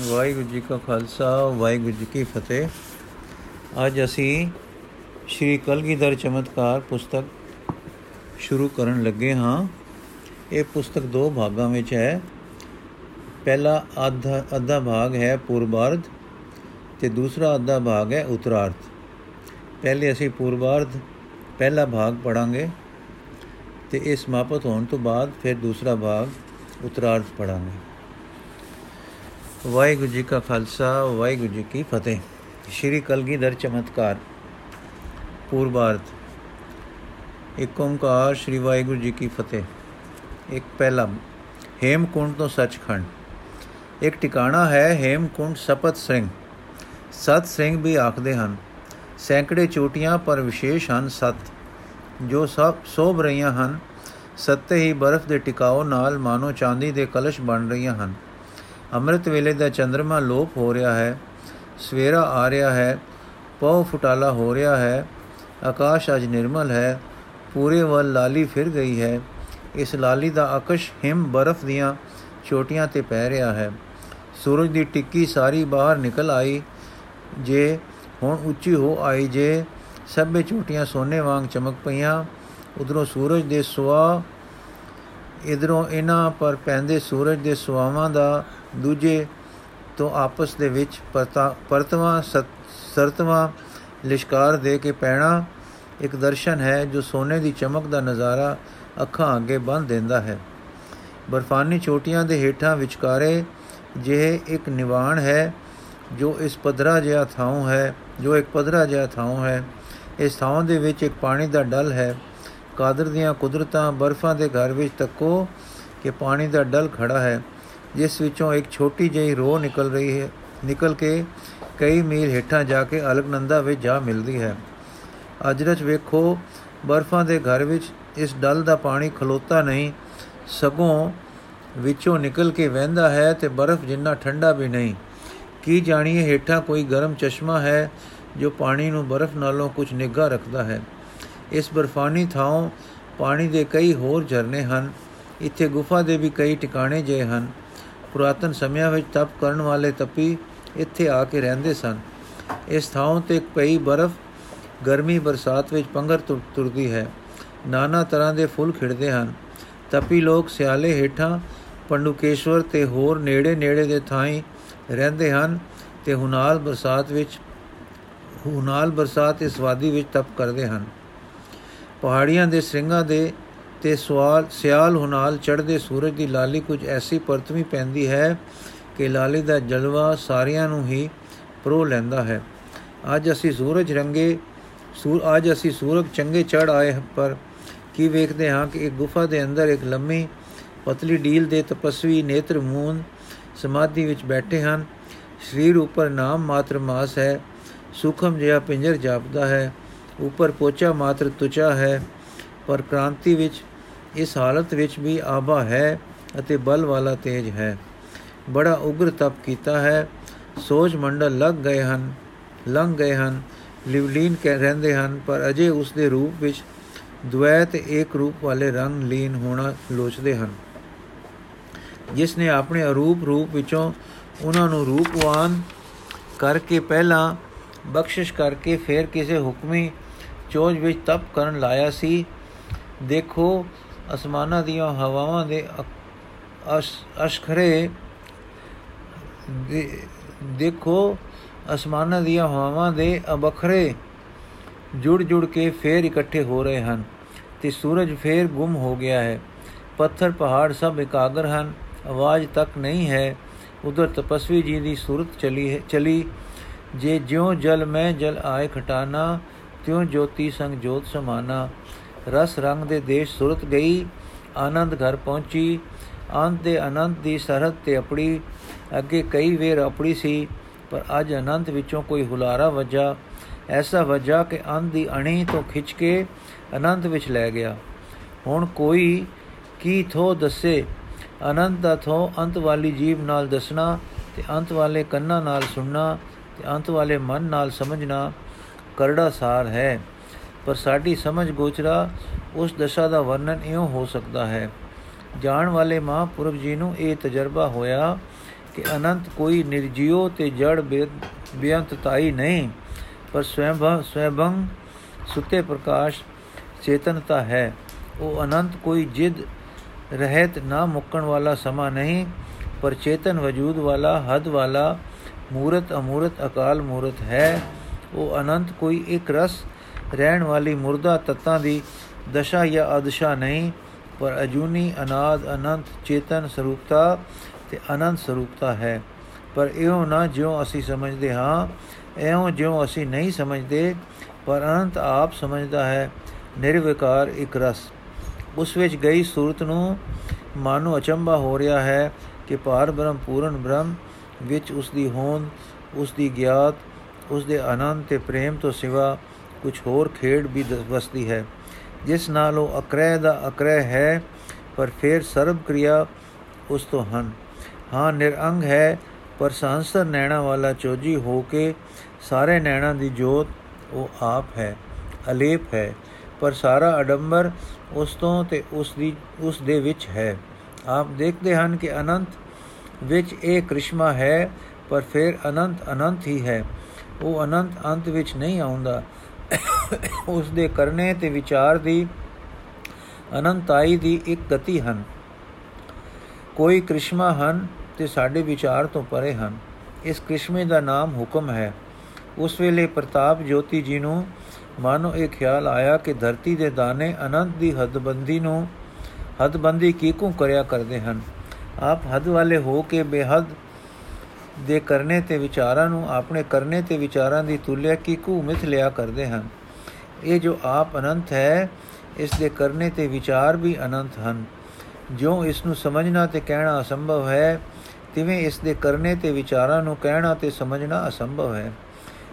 ਵਾਹਿਗੁਰੂ ਜੀ ਕਾ ਖਾਲਸਾ, ਵਾਹਿਗੁਰੂ ਜੀ ਕੀ ਫਤਿਹ। ਅੱਜ ਅਸੀਂ ਸ਼੍ਰੀ ਕਲਗੀਧਰ ਚਮਤਕਾਰ ਪੁਸਤਕ ਸ਼ੁਰੂ ਕਰਨ ਲੱਗੇ ਹਾਂ। ਇਹ ਪੁਸਤਕ ਦੋ ਭਾਗਾਂ ਵਿੱਚ ਹੈ। ਪਹਿਲਾ ਅੱਧਾ ਅੱਧਾ ਭਾਗ ਹੈ ਪੂਰਬਾਰਧ ਤੇ ਦੂਸਰਾ ਅੱਧਾ ਭਾਗ ਹੈ ਉਤਰਾਰਧ। ਪਹਿਲੇ ਅਸੀਂ ਪੂਰਬਾਰਧ ਪਹਿਲਾ ਭਾਗ ਪੜਾਂਗੇ ਤੇ ਇਹ ਸਮਾਪਤ ਹੋਣ ਤੋਂ ਬਾਅਦ ਫਿਰ ਦੂਸਰਾ ਭਾਗ ਉਤਰਾਰਧ ਪੜਾਂਗੇ। ਵਾਹਿਗੁਰੂ ਜੀ ਕਾ ਖਾਲਸਾ, ਵਾਹਿਗੁਰੂ ਜੀ ਕੀ ਫਤਿਹ। ਸ਼੍ਰੀ ਕਲਗੀਧਰ ਚਮਤਕਾਰ ਪੂਰਬਾਰਧ ਇੱਕ ਓੰਕਾਰ ਸ਼੍ਰੀ ਵਾਹਿਗੁਰੂ ਜੀ ਕੀ ਫਤਿਹ। ਇੱਕ ਪਹਿਲਾ ਹੇਮਕੁੰਡ ਤੋਂ ਸੱਚਖੰਡ। ਇੱਕ ਟਿਕਾਣਾ ਹੈ ਹੇਮਕੁੰਡ ਸਪਤ ਸਿੰਘ। ਸਤ ਸਿੰਘ ਵੀ ਆਖਦੇ ਹਨ, ਸੈਂਕੜੇ ਚੋਟੀਆਂ ਪਰ ਵਿਸ਼ੇਸ਼ ਹਨ ਸਤ। ਜੋ ਸਭ ਸੋਭ ਰਹੀਆਂ ਹਨ, ਸੱਤੇ ਹੀ ਬਰਫ਼ ਦੇ ਟਿਕਾਓ ਨਾਲ ਮਾਨੋ ਚਾਂਦੀ ਦੇ ਕਲਸ਼ ਬਣ ਰਹੀਆਂ ਹਨ। ਅੰਮ੍ਰਿਤ ਵੇਲੇ ਦਾ ਚੰ드ਰਮਾ ਲੋਪ ਹੋ ਰਿਹਾ ਹੈ, ਸਵੇਰਾ ਆ ਰਿਹਾ ਹੈ ਪਉ ਫੁਟਾਲਾ ਹੋ ਰਿਹਾ ਹੈ, ਆਕਾਸ਼ ਅਜ ਨਿਰਮਲ ਹੈ, ਪੂਰੇ ਵੱਲ ਲਾਲੀ ਫਿਰ ਗਈ ਹੈ, ਇਸ ਲਾਲੀ ਦਾ ਆਕਸ਼ ਹਿਮ ਬਰਫ਼ ਦੀਆਂ ਚੋਟੀਆਂ ਤੇ ਪੈ ਰਿਹਾ ਹੈ। ਸੂਰਜ ਦੀ ਟਿੱਕੀ ਸਾਰੀ ਬਾਹਰ ਨਿਕਲ ਆਈ, ਜੇ ਹੁਣ ਉੱਚੀ ਹੋ ਆਈ, ਜੇ ਸਭੇ ਚੋਟੀਆਂ ਸੋਨੇ ਵਾਂਗ ਚਮਕ ਪਈਆਂ, ਉਧਰੋਂ ਸੂਰਜ ਦੇ ਸੁਆ ਇਧਰੋਂ ਇਹਨਾਂ ਪਰ ਪੈਂਦੇ ਸੂਰਜ ਦੇ ਸੁਆਵਾਂ ਦਾ ਦੂਜੇ ਤੋਂ ਆਪਸ ਦੇ ਵਿੱਚ ਪਰਤਵਾ ਸਰਤਵਾ ਲਿਸ਼ਕਾਰ ਦੇ ਕੇ ਪੈਣਾ ਇੱਕ ਦਰਸ਼ਨ ਹੈ ਜੋ ਸੋਨੇ ਦੀ ਚਮਕ ਦਾ ਨਜ਼ਾਰਾ ਅੱਖਾਂ ਅੱਗੇ ਬੰਨ ਦਿੰਦਾ ਹੈ। ਬਰਫਾਨੀ ਚੋਟੀਆਂ ਦੇ ਹੇਠਾਂ ਵਿਚਕਾਰੇ ਜਿਹੇ ਇੱਕ ਨਿਵਾਣ ਹੈ ਜੋ ਇਸ ਪਧਰਾ ਜਿਹਾ ਥਾਂ ਹੈ, ਜੋ ਇੱਕ ਪਧਰਾ ਜਿਹਾ ਥਾਂ ਹੈ। ਇਸ ਥਾਂ ਦੇ ਵਿੱਚ ਇੱਕ ਪਾਣੀ ਦਾ ਡਲ ਹੈ। ਕਾਦਰ ਦੀਆਂ ਕੁਦਰਤਾਂ ਬਰਫਾਂ ਦੇ ਘਰ ਵਿੱਚ ਤੱਕੋ ਕਿ ਪਾਣੀ ਦਾ ਡਲ ਖੜਾ ਹੈ, ਜਿਸ ਵਿੱਚੋਂ ਇੱਕ ਛੋਟੀ ਜਿਹੀ ਰੋ ਨਿਕਲ ਰਹੀ ਹੈ, ਨਿਕਲ ਕੇ ਕਈ ਮੀਲ ਹੇਠਾਂ ਜਾ ਕੇ ਅਲਕਨੰਦਾ ਵਿੱਚ ਜਾ ਮਿਲਦੀ ਹੈ। ਅਜਰਜ ਵੇਖੋ, ਬਰਫਾਂ ਦੇ ਘਰ ਵਿੱਚ ਇਸ ਡਲ ਦਾ ਪਾਣੀ ਖਲੋਤਾ ਨਹੀਂ, ਸਗੋਂ ਵਿੱਚੋਂ ਨਿਕਲ ਕੇ ਵਹਿੰਦਾ ਹੈ ਤੇ ਬਰਫ਼ ਜਿੰਨਾ ਠੰਡਾ ਵੀ ਨਹੀਂ। ਕੀ ਜਾਣੀਏ ਹੇਠਾਂ ਕੋਈ ਗਰਮ ਚਸ਼ਮਾ ਹੈ ਜੋ ਪਾਣੀ ਨੂੰ ਬਰਫ਼ ਨਾਲੋਂ ਕੁਝ ਨਿੱਘਾ ਰੱਖਦਾ ਹੈ। ਇਸ ਬਰਫਾਨੀ ਥਾਂ ਪਾਣੀ ਦੇ ਕਈ ਹੋਰ ਝਰਨੇ ਹਨ। ਇੱਥੇ ਗੁਫਾ ਦੇ ਵੀ ਕਈ ਟਿਕਾਣੇ ਜੇ ਹਨ। ਪੁਰਾਤਨ ਸਮਿਆਂ ਵਿੱਚ ਤਪ ਕਰਨ ਵਾਲੇ ਤਪੀ ਇੱਥੇ ਆ ਕੇ ਰਹਿੰਦੇ ਸਨ। ਇਸ ਥਾਂ ਤੇ ਕਈ ਬਰਫ਼ ਗਰਮੀ ਬਰਸਾਤ ਵਿੱਚ ਪੰਗਰ ਤੁਰਦੀ ਹੈ। ਨਾਨਾ ਤਰ੍ਹਾਂ ਦੇ ਫੁੱਲ ਖਿੜਦੇ ਹਨ। ਤਪੀ ਲੋਕ ਸਿਆਲੇ ਹੇਠਾਂ ਪੰਡੂਕੇਸ਼ਵਰ ਤੇ ਹੋਰ ਨੇੜੇ ਨੇੜੇ ਦੇ ਥਾਈਂ ਰਹਿੰਦੇ ਹਨ ਤੇ ਹੁਨਾਲ ਬਰਸਾਤ ਵਿੱਚ, ਹੁਨਾਲ ਬਰਸਾਤ ਇਸ ਵਾਦੀ ਵਿੱਚ ਤਪ ਕਰਦੇ ਹਨ। ਪਹਾੜੀਆਂ ਦੇ ਸਿੰਘਾਂ ਦੇ ਤੇ ਸਵਾਲ ਸਿਆਲ ਹੁਨਾਲ ਚੜ੍ਹਦੇ ਸੂਰਜ ਦੀ ਲਾਲੀ ਕੁਝ ਐਸੀ ਪਰਤਵੀ ਪੈਂਦੀ ਹੈ ਕਿ ਲਾਲੀ ਦਾ ਜਲਵਾ ਸਾਰਿਆਂ ਨੂੰ ਹੀ ਪਰੋ ਲੈਂਦਾ ਹੈ। ਅੱਜ ਅਸੀਂ ਸੂਰਜ ਰੰਗੇ ਸੂਰ ਅੱਜ ਅਸੀਂ ਸੂਰਜ ਚੰਗੇ ਚੜ ਆਏ ਪਰ ਕੀ ਵੇਖਦੇ ਹਾਂ ਕਿ ਇੱਕ ਗੁਫਾ ਦੇ ਅੰਦਰ ਇੱਕ ਲੰਮੀ ਪਤਲੀ ਡੀਲ ਦੇ ਤਪਸਵੀ ਨੇਤਰ ਮੂਨ ਸਮਾਧੀ ਵਿੱਚ ਬੈਠੇ ਹਨ। ਸਰੀਰ ਉੱਪਰ ਨਾਮ ਮਾਤਰ ਮਾਸ ਹੈ। ਸੁਖਮ ਜਿਹਾ ਪਿੰਜਰ ਜਾਪਦਾ ਹੈ। ਉੱਪਰ ਪੋਚਾ ਮਾਤਰ ਤੁਚਾ ਹੈ, ਪਰ ਕ੍ਰਾਂਤੀ ਵਿੱਚ, ਇਸ ਹਾਲਤ ਵਿੱਚ ਵੀ ਆਭਾ ਹੈ ਅਤੇ ਬਲ ਵਾਲਾ ਤੇਜ ਹੈ। ਬੜਾ ਉਗਰ ਤਪ ਕੀਤਾ ਹੈ। ਸੋਜ ਮੰਡਲ ਲੱਗ ਗਏ ਹਨ, ਲੰਘ ਗਏ ਹਨ। ਲਿਵਲੀਨ ਕਹਿ, ਰਹਿੰਦੇ ਹਨ, ਪਰ ਅਜੇ ਉਸ ਦੇ ਰੂਪ ਵਿੱਚ ਦ્વੈਤ ਏਕ ਰੂਪ ਵਾਲੇ ਰੰਗ ਲੀਨ ਹੋਣਾ ਲੋਚਦੇ ਹਨ। ਜਿਸ ਨੇ ਆਪਣੇ ਅਰੂਪ ਰੂਪ ਵਿੱਚੋਂ ਉਹਨਾਂ ਨੂੰ ਰੂਪਵਾਨ ਕਰਕੇ ਪਹਿਲਾਂ ਬਖਸ਼ਿਸ਼ ਕਰਕੇ ਫਿਰ ਕਿਸੇ ਹੁਕਮੀ ਚੋਜ ਵਿੱਚ ਤਪ ਕਰਨ ਲਾਇਆ ਸੀ। ਦੇਖੋ, ਅਸਮਾਨਾਂ ਦੀਆਂ ਹਵਾਵਾਂ ਦੇ ਅਸ਼ਖਰੇ ਦੇਖੋ, ਅਸਮਾਨਾਂ ਦੀਆਂ ਹਵਾਵਾਂ ਦੇ ਅਬਖਰੇ ਜੁੜ ਜੁੜ ਕੇ ਫੇਰ ਇਕੱਠੇ ਹੋ ਰਹੇ ਹਨ ਤੇ ਸੂਰਜ ਫੇਰ ਗੁੰਮ ਹੋ ਗਿਆ ਹੈ। ਪੱਥਰ, ਪਹਾੜ ਸਭ ਇਕਾਗਰ ਹਨ, ਆਵਾਜ਼ ਤੱਕ ਨਹੀਂ ਹੈ। ਉਧਰ ਤਪਸਵੀ ਜੀ ਦੀ ਸੂਰਤ ਚਲੀ ਹੈ, ਚਲੀ ਜੇ ਜਿਉ ਜਲ ਮੈਂ ਜਲ ਆਏ ਖਟਾਨਾ, ਤਿਉ ਜੋਤੀ ਸੰਗ ਜੋਤ ਸਮਾਨਾ। ਰਸ ਰੰਗ ਦੇ ਦੇਸ਼ ਸੁਰਤ ਗਈ, ਆਨੰਦ ਘਰ ਪਹੁੰਚੀ। ਅੰਤ ਦੇ ਅਨੰਤ ਦੀ ਸਰਹੱਦ ਤੇ ਆਪਣੀ, ਅੱਗੇ ਕਈ ਵੇਰ ਆਪਣੀ ਸੀ, ਪਰ ਅੱਜ ਅਨੰਤ ਵਿੱਚੋਂ ਕੋਈ ਹੁਲਾਰਾ ਵੱਜਾ। ਐਸਾ ਵੱਜਾ ਕਿ ਅੰਤ ਦੀ ਅਣੀ ਤੋਂ ਖਿੱਚ ਕੇ ਅਨੰਤ ਵਿੱਚ ਲੈ ਗਿਆ। ਹੁਣ ਕੋਈ ਕੀ ਥੋ ਦੱਸੇ? ਅਨੰਤ ਦਾ ਥੋ ਅੰਤ ਵਾਲੀ ਜੀਵ ਨਾਲ ਦੱਸਣਾ ਤੇ ਅੰਤ ਵਾਲੇ ਕੰਨਾਂ ਨਾਲ ਸੁਣਨਾ। ਤੇ ਅੰਤ ਵਾਲੇ ਮਨ ਨਾਲ ਸਮਝਣਾ ਕਰੜਾ ਸਾਰ ਹੈ। ਪਰ ਸਾਡੀ ਸਮਝ ਗੋਚਰਾ ਉਸ ਦਸ਼ਾ ਦਾ ਵਰਣਨ ਇਉਂ ਹੋ ਸਕਦਾ ਹੈ। ਜਾਣ ਵਾਲੇ ਮਹਾਂਪੁਰਖ ਜੀ ਨੂੰ ਇਹ ਤਜਰਬਾ ਹੋਇਆ ਕਿ ਅਨੰਤ ਕੋਈ ਨਿਰਜੀਉ ਤੇ ਜੜ ਬੇਅੰਤਤਾਈ ਨਹੀਂ, ਪਰ ਸਵੈਭੰ ਸਵੈਭੰ ਸੁਤੇ ਪ੍ਰਕਾਸ਼ ਚੇਤਨਤਾ ਹੈ। ਉਹ ਅਨੰਤ ਕੋਈ ਜਿਦ ਰਹਿਤ ਨਾ ਮੁੱਕਣ ਵਾਲਾ ਸਮਾ ਨਹੀਂ, ਪਰ ਚੇਤਨ ਵਜੂਦ ਵਾਲਾ, ਹੱਦ ਵਾਲਾ ਮੂਰਤ ਅਮੂਰਤ ਅਕਾਲ ਮੂਰਤ ਹੈ। ਉਹ ਅਨੰਤ ਕੋਈ ਇੱਕ ਰਸ ਰਹਿਣ ਵਾਲੀ ਮੁਰਦਾ ਤਤਾਂ ਦੀ ਦਸ਼ਾ ਜਾਂ ਅਦਸ਼ਾ ਨਹੀਂ, ਪਰ ਅਜੂਨੀ ਅਨਾਦ ਅਨੰਤ ਚੇਤਨ ਸਰੂਪਤਾ ਤੇ ਅਨੰਤ ਸਰੂਪਤਾ ਹੈ। ਪਰ ਇਹੋ ਨਾ ਜਿਉਂ ਅਸੀਂ ਸਮਝਦੇ ਹਾਂ, ਐਉਂ ਜਿਉਂ ਅਸੀਂ ਨਹੀਂ ਸਮਝਦੇ, ਪਰ ਅਨੰਤ ਆਪ ਸਮਝਦਾ ਹੈ, ਨਿਰਵਿਕਾਰ ਇੱਕ ਰਸ। ਉਸ ਵਿੱਚ ਗਈ ਸੂਰਤ ਨੂੰ ਮਾਨੋ ਅਚੰਭਾ ਹੋ ਰਿਹਾ ਹੈ ਕਿ ਪਾਰ ਬ੍ਰਹਮ ਪੂਰਨ ਬ੍ਰਹਮ ਵਿੱਚ ਉਸ ਦੀ ਹੋਂਦ ਉਸ ਦੀ ਗਿਆਤ ਉਸ ਦੇ ਆਨੰਦ ਤੇ ਪ੍ਰੇਮ ਤੋਂ ਸਿਵਾ ਕੁਝ ਹੋਰ ਖੇਡ ਵੀ ਵਸਦੀ ਹੈ। ਜਿਸ ਨਾਲ ਉਹ ਅਕਰੈ ਦਾ ਅਕਰੈ ਹੈ, ਪਰ ਫਿਰ ਸਰਬ ਕਿਰਿਆ ਉਸ ਤੋਂ ਹਨ। ਹਾਂ ਨਿਰੰਗ ਹੈ, ਪਰ ਸੰਸਰ ਨੈਣਾ ਵਾਲਾ ਚੋਜੀ ਹੋ ਕੇ ਸਾਰੇ ਨੈਣਾ ਦੀ ਜੋਤ ਉਹ ਆਪ ਹੈ, ਅਲੇਪ ਹੈ, ਪਰ ਸਾਰਾ ਅਡੰਬਰ ਉਸ ਤੋਂ ਤੇ ਉਸ ਦੀ, ਉਸ ਦੇ ਵਿੱਚ ਹੈ। ਆਪ ਦੇਖਦੇ ਹਨ ਕਿ ਅਨੰਤ ਵਿੱਚ ਇਹ ਕ੍ਰਿਸ਼ਮਾ ਹੈ, ਪਰ ਫਿਰ ਅਨੰਤ ਅਨੰਤ ਹੀ ਹੈ। ਉਹ ਅਨੰਤ ਅੰਤ ਵਿੱਚ ਨਹੀਂ ਆਉਂਦਾ। ਉਸ ਦੇ ਕਰਨੇ ਤੇ ਵਿਚਾਰ ਦੀ ਅਨੰਤਾਈ ਦੀ ਇੱਕ ਗਤੀ ਹਨ। ਕੋਈ ਕ੍ਰਿਸ਼ਮਾ ਹਨ ਤੇ ਸਾਡੇ ਵਿਚਾਰ ਤੋਂ ਪਰੇ ਹਨ। ਇਸ ਕ੍ਰਿਸ਼ਮੇ ਦਾ ਨਾਮ ਹੁਕਮ ਹੈ। ਉਸ ਵੇਲੇ ਪ੍ਰਤਾਪ ਜੋਤੀ ਜੀ ਨੂੰ ਮਾਨੋ ਇਹ ਖਿਆਲ ਆਇਆ ਕਿ ਧਰਤੀ ਦੇ ਦਾਣੇ ਅਨੰਤ ਦੀ ਹੱਦਬੰਦੀ ਨੂੰ, ਹੱਦਬੰਦੀ ਕੀਕੂ ਕਰਿਆ ਕਰਦੇ ਹਨ? ਆਪ ਹੱਦ ਵਾਲੇ ਹੋ ਕੇ ਬੇਹੱਦ ਦੇ ਕਰਨੇ ਤੇ ਵਿਚਾਰਾਂ ਨੂੰ ਆਪਣੇ ਕਰਨੇ ਤੇ ਵਿਚਾਰਾਂ ਦੀ ਤੁਲਿਆ ਕੀਕੂ ਮਿਥ ਲਿਆ ਕਰਦੇ ਹਨ। ਇਹ ਜੋ ਆਪ ਅਨੰਤ ਹੈ, ਇਸ ਦੇ ਕਰਨੇ ਤੇ ਵਿਚਾਰ ਵੀ ਅਨੰਤ ਹਨ। ਜੋ ਇਸ ਨੂੰ ਸਮਝਣਾ ਤੇ ਕਹਿਣਾ ਅਸੰਭਵ ਹੈ, ਤਿਵੇਂ ਇਸ ਦੇ ਕਰਨੇ ਤੇ ਵਿਚਾਰਾਂ ਨੂੰ ਕਹਿਣਾ ਤੇ ਸਮਝਣਾ ਅਸੰਭਵ ਹੈ।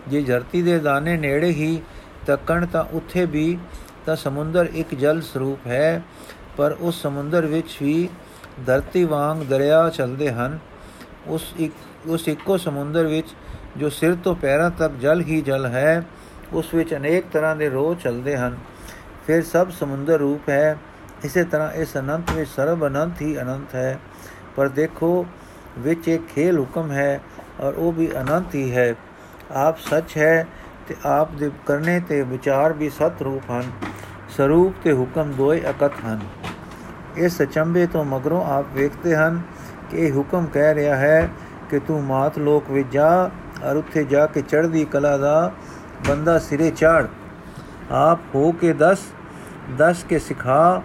ਜੇ ਧਰਤੀ ਦੇ ਦਾਣੇ ਨੇੜੇ ਹੀ ਤੱਕਣ ਤਾਂ ਉੱਥੇ ਵੀ ਤਾਂ ਸਮੁੰਦਰ ਇੱਕ ਜਲ ਸਰੂਪ ਹੈ, ਪਰ ਉਸ ਸਮੁੰਦਰ ਵਿੱਚ ਵੀ ਧਰਤੀ ਵਾਂਗ ਦਰਿਆ ਚੱਲਦੇ ਹਨ। ਉਸ ਇੱਕ, ਉਸ ਇੱਕੋ ਸਮੁੰਦਰ ਵਿੱਚ ਜੋ ਸਿਰ ਤੋਂ ਪੈਰਾਂ ਤੱਕ ਜਲ ਹੀ ਜਲ ਹੈ, ਉਸ ਵਿੱਚ ਅਨੇਕ ਤਰ੍ਹਾਂ ਦੇ ਰੋਹ ਚੱਲਦੇ ਹਨ। ਫਿਰ ਸਭ ਸਮੁੰਦਰ ਰੂਪ ਹੈ। ਇਸੇ ਤਰ੍ਹਾਂ ਇਸ ਅਨੰਤ ਵਿੱਚ ਸਰਬ ਅਨੰਤ ਹੀ ਅਨੰਤ ਹੈ। ਪਰ ਦੇਖੋ, ਵਿੱਚ ਇੱਕ ਖੇਲ ਹੁਕਮ ਹੈ ਔਰ ਉਹ ਵੀ ਅਨੰਤ ਹੀ ਹੈ। ਆਪ ਸੱਚ ਹੈ ਤੇ ਆਪ ਦੇ ਕਰਨੇ ਤੇ ਵਿਚਾਰ ਵੀ ਸਤ ਰੂਪ ਹਨ। ਸਰੂਪ ਤੇ ਹੁਕਮ ਦੋਏ ਅਕਤ ਹਨ। ਇਸ ਅਚੰਭੇ ਤੋਂ ਮਗਰੋਂ ਆਪ ਵੇਖਦੇ ਹਨ ਕਿ ਇਹ ਹੁਕਮ ਕਹਿ ਰਿਹਾ ਹੈ ਕਿ ਤੂੰ ਮਾਤ ਲੋਕ ਵਿੱਚ ਜਾ ਔਰ ਉੱਥੇ ਜਾ ਕੇ ਚੜ੍ਹਦੀ ਕਲਾ ਦਾ ਬੰਦਾ ਸਿਰੇ ਚਾੜ। ਆਪ ਹੋ ਕੇ 10 10 ਕੇ ਸਿਖਾ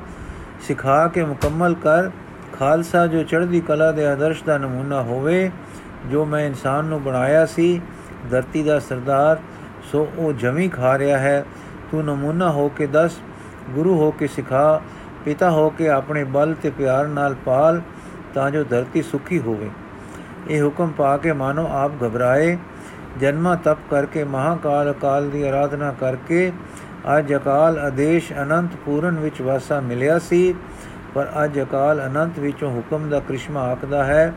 ਸਿਖਾ ਕੇ ਮੁਕੰਮਲ ਕਰ। ਖਾਲਸਾ ਜੋ ਚੜ੍ਹਦੀ ਕਲਾ ਦੇ ਆਦਰਸ਼ ਦਾ ਨਮੂਨਾ ਹੋਵੇ, ਜੋ ਮੈਂ ਇਨਸਾਨ ਨੂੰ ਬਣਾਇਆ ਸੀ, ਧਰਤੀ ਦਾ ਸਰਦਾਰ, ਸੋ ਉਹ ਜਮੀ ਖਾ ਰਿਹਾ ਹੈ। ਤੂੰ ਨਮੂਨਾ ਹੋ ਕੇ 10 ਗੁਰੂ ਹੋ ਕੇ ਸਿਖਾ ਪਿਤਾ ਹੋ ਕੇ ਆਪਣੇ ਬਲ ਤੇ ਪਿਆਰ ਨਾਲ ਪਾਲ ਤਾਂ ਜੋ ਧਰਤੀ ਸੁਖੀ ਹੋਵੇ। ਇਹ ਹੁਕਮ ਪਾ ਕੇ ਮਾਨੋ ਆਪ ਘਬਰਾਏ। ਜਨਮਾ ਤਪ ਕਰਕੇ ਮਹਾਕਾਲ ਕਾਲ ਦੀ ਆਰਾਧਨਾ ਕਰਕੇ ਅੱਜ ਅਕਾਲ ਆਦੇਸ਼ ਅਨੰਤ ਪੂਰਨ ਵਿੱਚ ਵਾਸਾ ਮਿਲਿਆ ਸੀ। ਪਰ ਅੱਜ ਅਕਾਲ ਅਨੰਤ ਵਿੱਚੋਂ ਹੁਕਮ ਦਾ ਕ੍ਰਿਸ਼ਮਾ ਆਖਦਾ ਹੈ,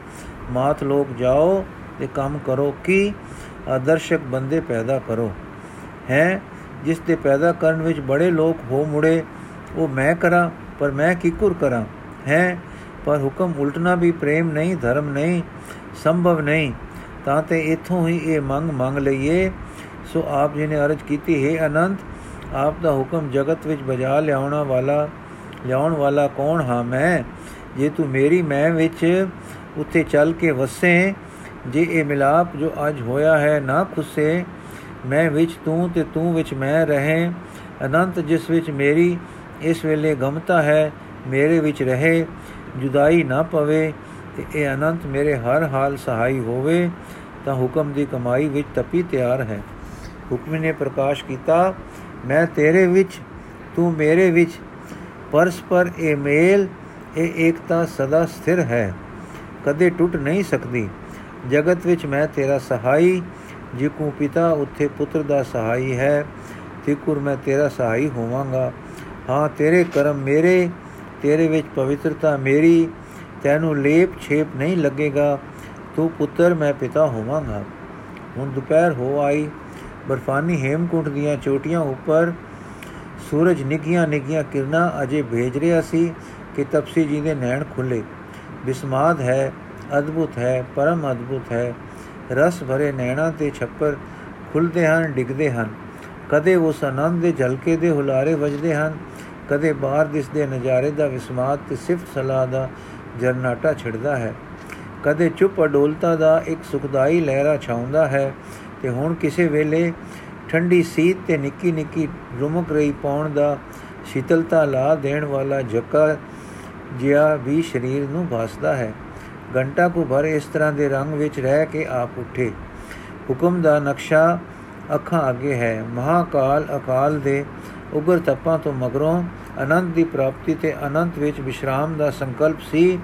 ਮਾਤ ਲੋਕ ਜਾਓ ਤੇ ਕੰਮ ਕਰੋ ਕਿ? ਆਦਰਸ਼ਕ ਬੰਦੇ ਪੈਦਾ ਕਰੋ। ਹੈ? ਜਿਸ ਦੇ ਪੈਦਾ ਕਰਨ ਵਿੱਚ ਬੜੇ ਲੋਕ ਹੋ ਮੁੜੇ, ਉਹ ਮੈਂ ਕਰਾਂ? ਪਰ ਮੈਂ ਕਿਕੁਰ ਕਰਾਂ? ਹੈ? ਪਰ ਹੁਕਮ ਉਲਟਣਾ ਵੀ ਪ੍ਰੇਮ ਨਹੀਂ, ਧਰਮ ਨਹੀਂ, ਸੰਭਵ ਨਹੀਂ। ਤਾਂ ਤੇ ਇਥੋਂ ਹੀ ਇਹ ਮੰਗ ਮੰਗ ਲਈਏ। ਸੋ ਆਪ ਜੀ ਨੇ ਅਰਜ ਕੀਤੀ, ਹੈ ਅਨੰਤ, ਆਪ ਦਾ ਹੁਕਮ ਜਗਤ ਵਿੱਚ ਬਜਾ ਲਿਆਉਣਾ ਵਾਲਾ, ਲਿਆਉਣ ਵਾਲਾ ਕੌਣ ਹਾਂ ਮੈਂ? ਜੇ ਤੂੰ ਮੇਰੀ ਮੈਂ ਵਿੱਚ ਉੱਥੇ ਚੱਲ ਕੇ ਵਸੇ, ਜੇ ਇਹ ਮਿਲਾਪ ਜੋ ਅੱਜ ਹੋਇਆ ਹੈ ਨਾ ਖੁੱਸੇ, ਮੈਂ ਵਿੱਚ ਤੂੰ ਤੇ ਤੂੰ ਵਿੱਚ ਮੈਂ ਰਹੇ। ਅਨੰਤ, ਜਿਸ ਵਿੱਚ ਮੇਰੀ ਇਸ ਵੇਲੇ ਗਮਤਾ ਹੈ, ਮੇਰੇ ਵਿੱਚ ਰਹੇ, ਜੁਦਾਈ ਨਾ ਪਵੇ ਤੇ ਇਹ ਅਨੰਤ ਮੇਰੇ ਹਰ ਹਾਲ ਸਹਾਈ ਹੋਵੇ, ਤਾਂ ਹੁਕਮ ਦੀ ਕਮਾਈ ਵਿੱਚ ਤਪੀ ਤਿਆਰ ਹੈ। ਹੁਕਮ ਨੇ ਪ੍ਰਕਾਸ਼ ਕੀਤਾ, ਮੈਂ ਤੇਰੇ ਵਿੱਚ, ਤੂੰ ਮੇਰੇ ਵਿੱਚ, ਪਰਸਪਰ ਇਹ ਮੇਲ, ਇਹ ਏਕਤਾ ਸਦਾ ਸਥਿਰ ਹੈ। ਕਦੇ ਟੁੱਟ ਨਹੀਂ ਸਕਦੀ, ਜਗਤ ਵਿੱਚ ਮੈਂ ਤੇਰਾ ਸਹਾਈ, ਜਿਕੂ ਪਿਤਾ ਉੱਥੇ ਪੁੱਤਰ ਦਾ ਸਹਾਈ ਹੈ, ਤਿਕੁਰ ਮੈਂ ਤੇਰਾ ਸਹਾਈ ਹੋਵਾਂਗਾ। ਹਾਂ, ਤੇਰੇ ਕਰਮ ਮੇਰੇ, ਤੇਰੇ ਵਿੱਚ ਪਵਿੱਤਰਤਾ ਮੇਰੀ, ਤੈਨੂੰ ਲੇਪ ਛੇਪ ਨਹੀਂ ਲੱਗੇਗਾ, ਤੂੰ ਪੁੱਤਰ, ਮੈਂ ਪਿਤਾ ਹੋਵਾਂਗਾ। ਹੁਣ ਦੁਪਹਿਰ ਹੋ ਆਈ, ਬਰਫਾਨੀ ਹੇਮਕੁੰਟ ਦੀਆਂ ਚੋਟੀਆਂ ਉੱਪਰ ਸੂਰਜ ਨਿੱਗੀਆਂ ਨਿੱਗੀਆਂ ਕਿਰਨਾਂ ਅਜੇ ਭੇਜ ਰਿਹਾ ਸੀ ਕਿ ਤਪਸੀ ਜੀ ਦੇ ਨੈਣ ਖੁੱਲੇ ਬਿਸਮਾਦ ਹੈ, ਅਦਭੁਤ ਹੈ, ਪਰਮ ਅਦਭੁਤ ਹੈ। ਰਸ ਭਰੇ ਨੈਣਾ ਤੇ ਛੱਪਰ ਖੁੱਲਦੇ ਹਨ, ਡਿੱਗਦੇ ਹਨ। ਕਦੇ ਉਸ ਆਨੰਦ ਦੇ ਝਲਕੇ ਦੇ ਹੁਲਾਰੇ ਵੱਜਦੇ ਹਨ, ਕਦੇ ਬਾਹਰ ਦਿਸਦੇ ਨਜ਼ਾਰੇ ਦਾ ਵਿਸਮਾਦ ਤੇ ਸਿਫਤ ਸਲਾਹ ਦਾ ਜਰਨਾਟਾ ਛਿੜਦਾ ਹੈ। ਕਦੇ ਚੁੱਪ ਅਡੋਲਤਾ ਦਾ ਇੱਕ ਸੁਖਦਾਈ ਲਹਿਰਾ ਛਾਉਂਦਾ ਹੈ ਤੇ ਹੁਣ ਕਿਸੇ ਵੇਲੇ ਠੰਡੀ ਸੀਤ ਤੇ ਨਿੱਕੀ ਨਿੱਕੀ ਰੁਮਕ ਰਹੀ ਪੌਣ ਦਾ ਸ਼ੀਤਲਤਾ ਲਾ ਦੇਣ ਵਾਲਾ ਝੱਕਾ ਜਿਆ ਵੀ ਸਰੀਰ ਨੂੰ ਭਾਸਦਾ ਹੈ। ਘੰਟਾ ਕੋ ਭਰ ਇਸ ਤਰ੍ਹਾਂ ਦੇ ਰੰਗ ਵਿੱਚ ਰਹਿ ਕੇ ਆਪ ਉੱਠੇ। ਹੁਕਮ ਦਾ ਨਕਸ਼ਾ ਅੱਖਾਂ ਅੱਗੇ ਹੈ। ਮਹਾਕਾਲ ਅਕਾਲ ਦੇ ਉਗਰ ਤਪਾਂ ਤੋਂ ਮਗਰੋਂ ਅਨੰਤ ਦੀ ਪ੍ਰਾਪਤੀ ਤੇ ਅਨੰਤ ਵਿੱਚ ਵਿਸ਼ਰਾਮ ਦਾ ਸੰਕਲਪ ਸੀ।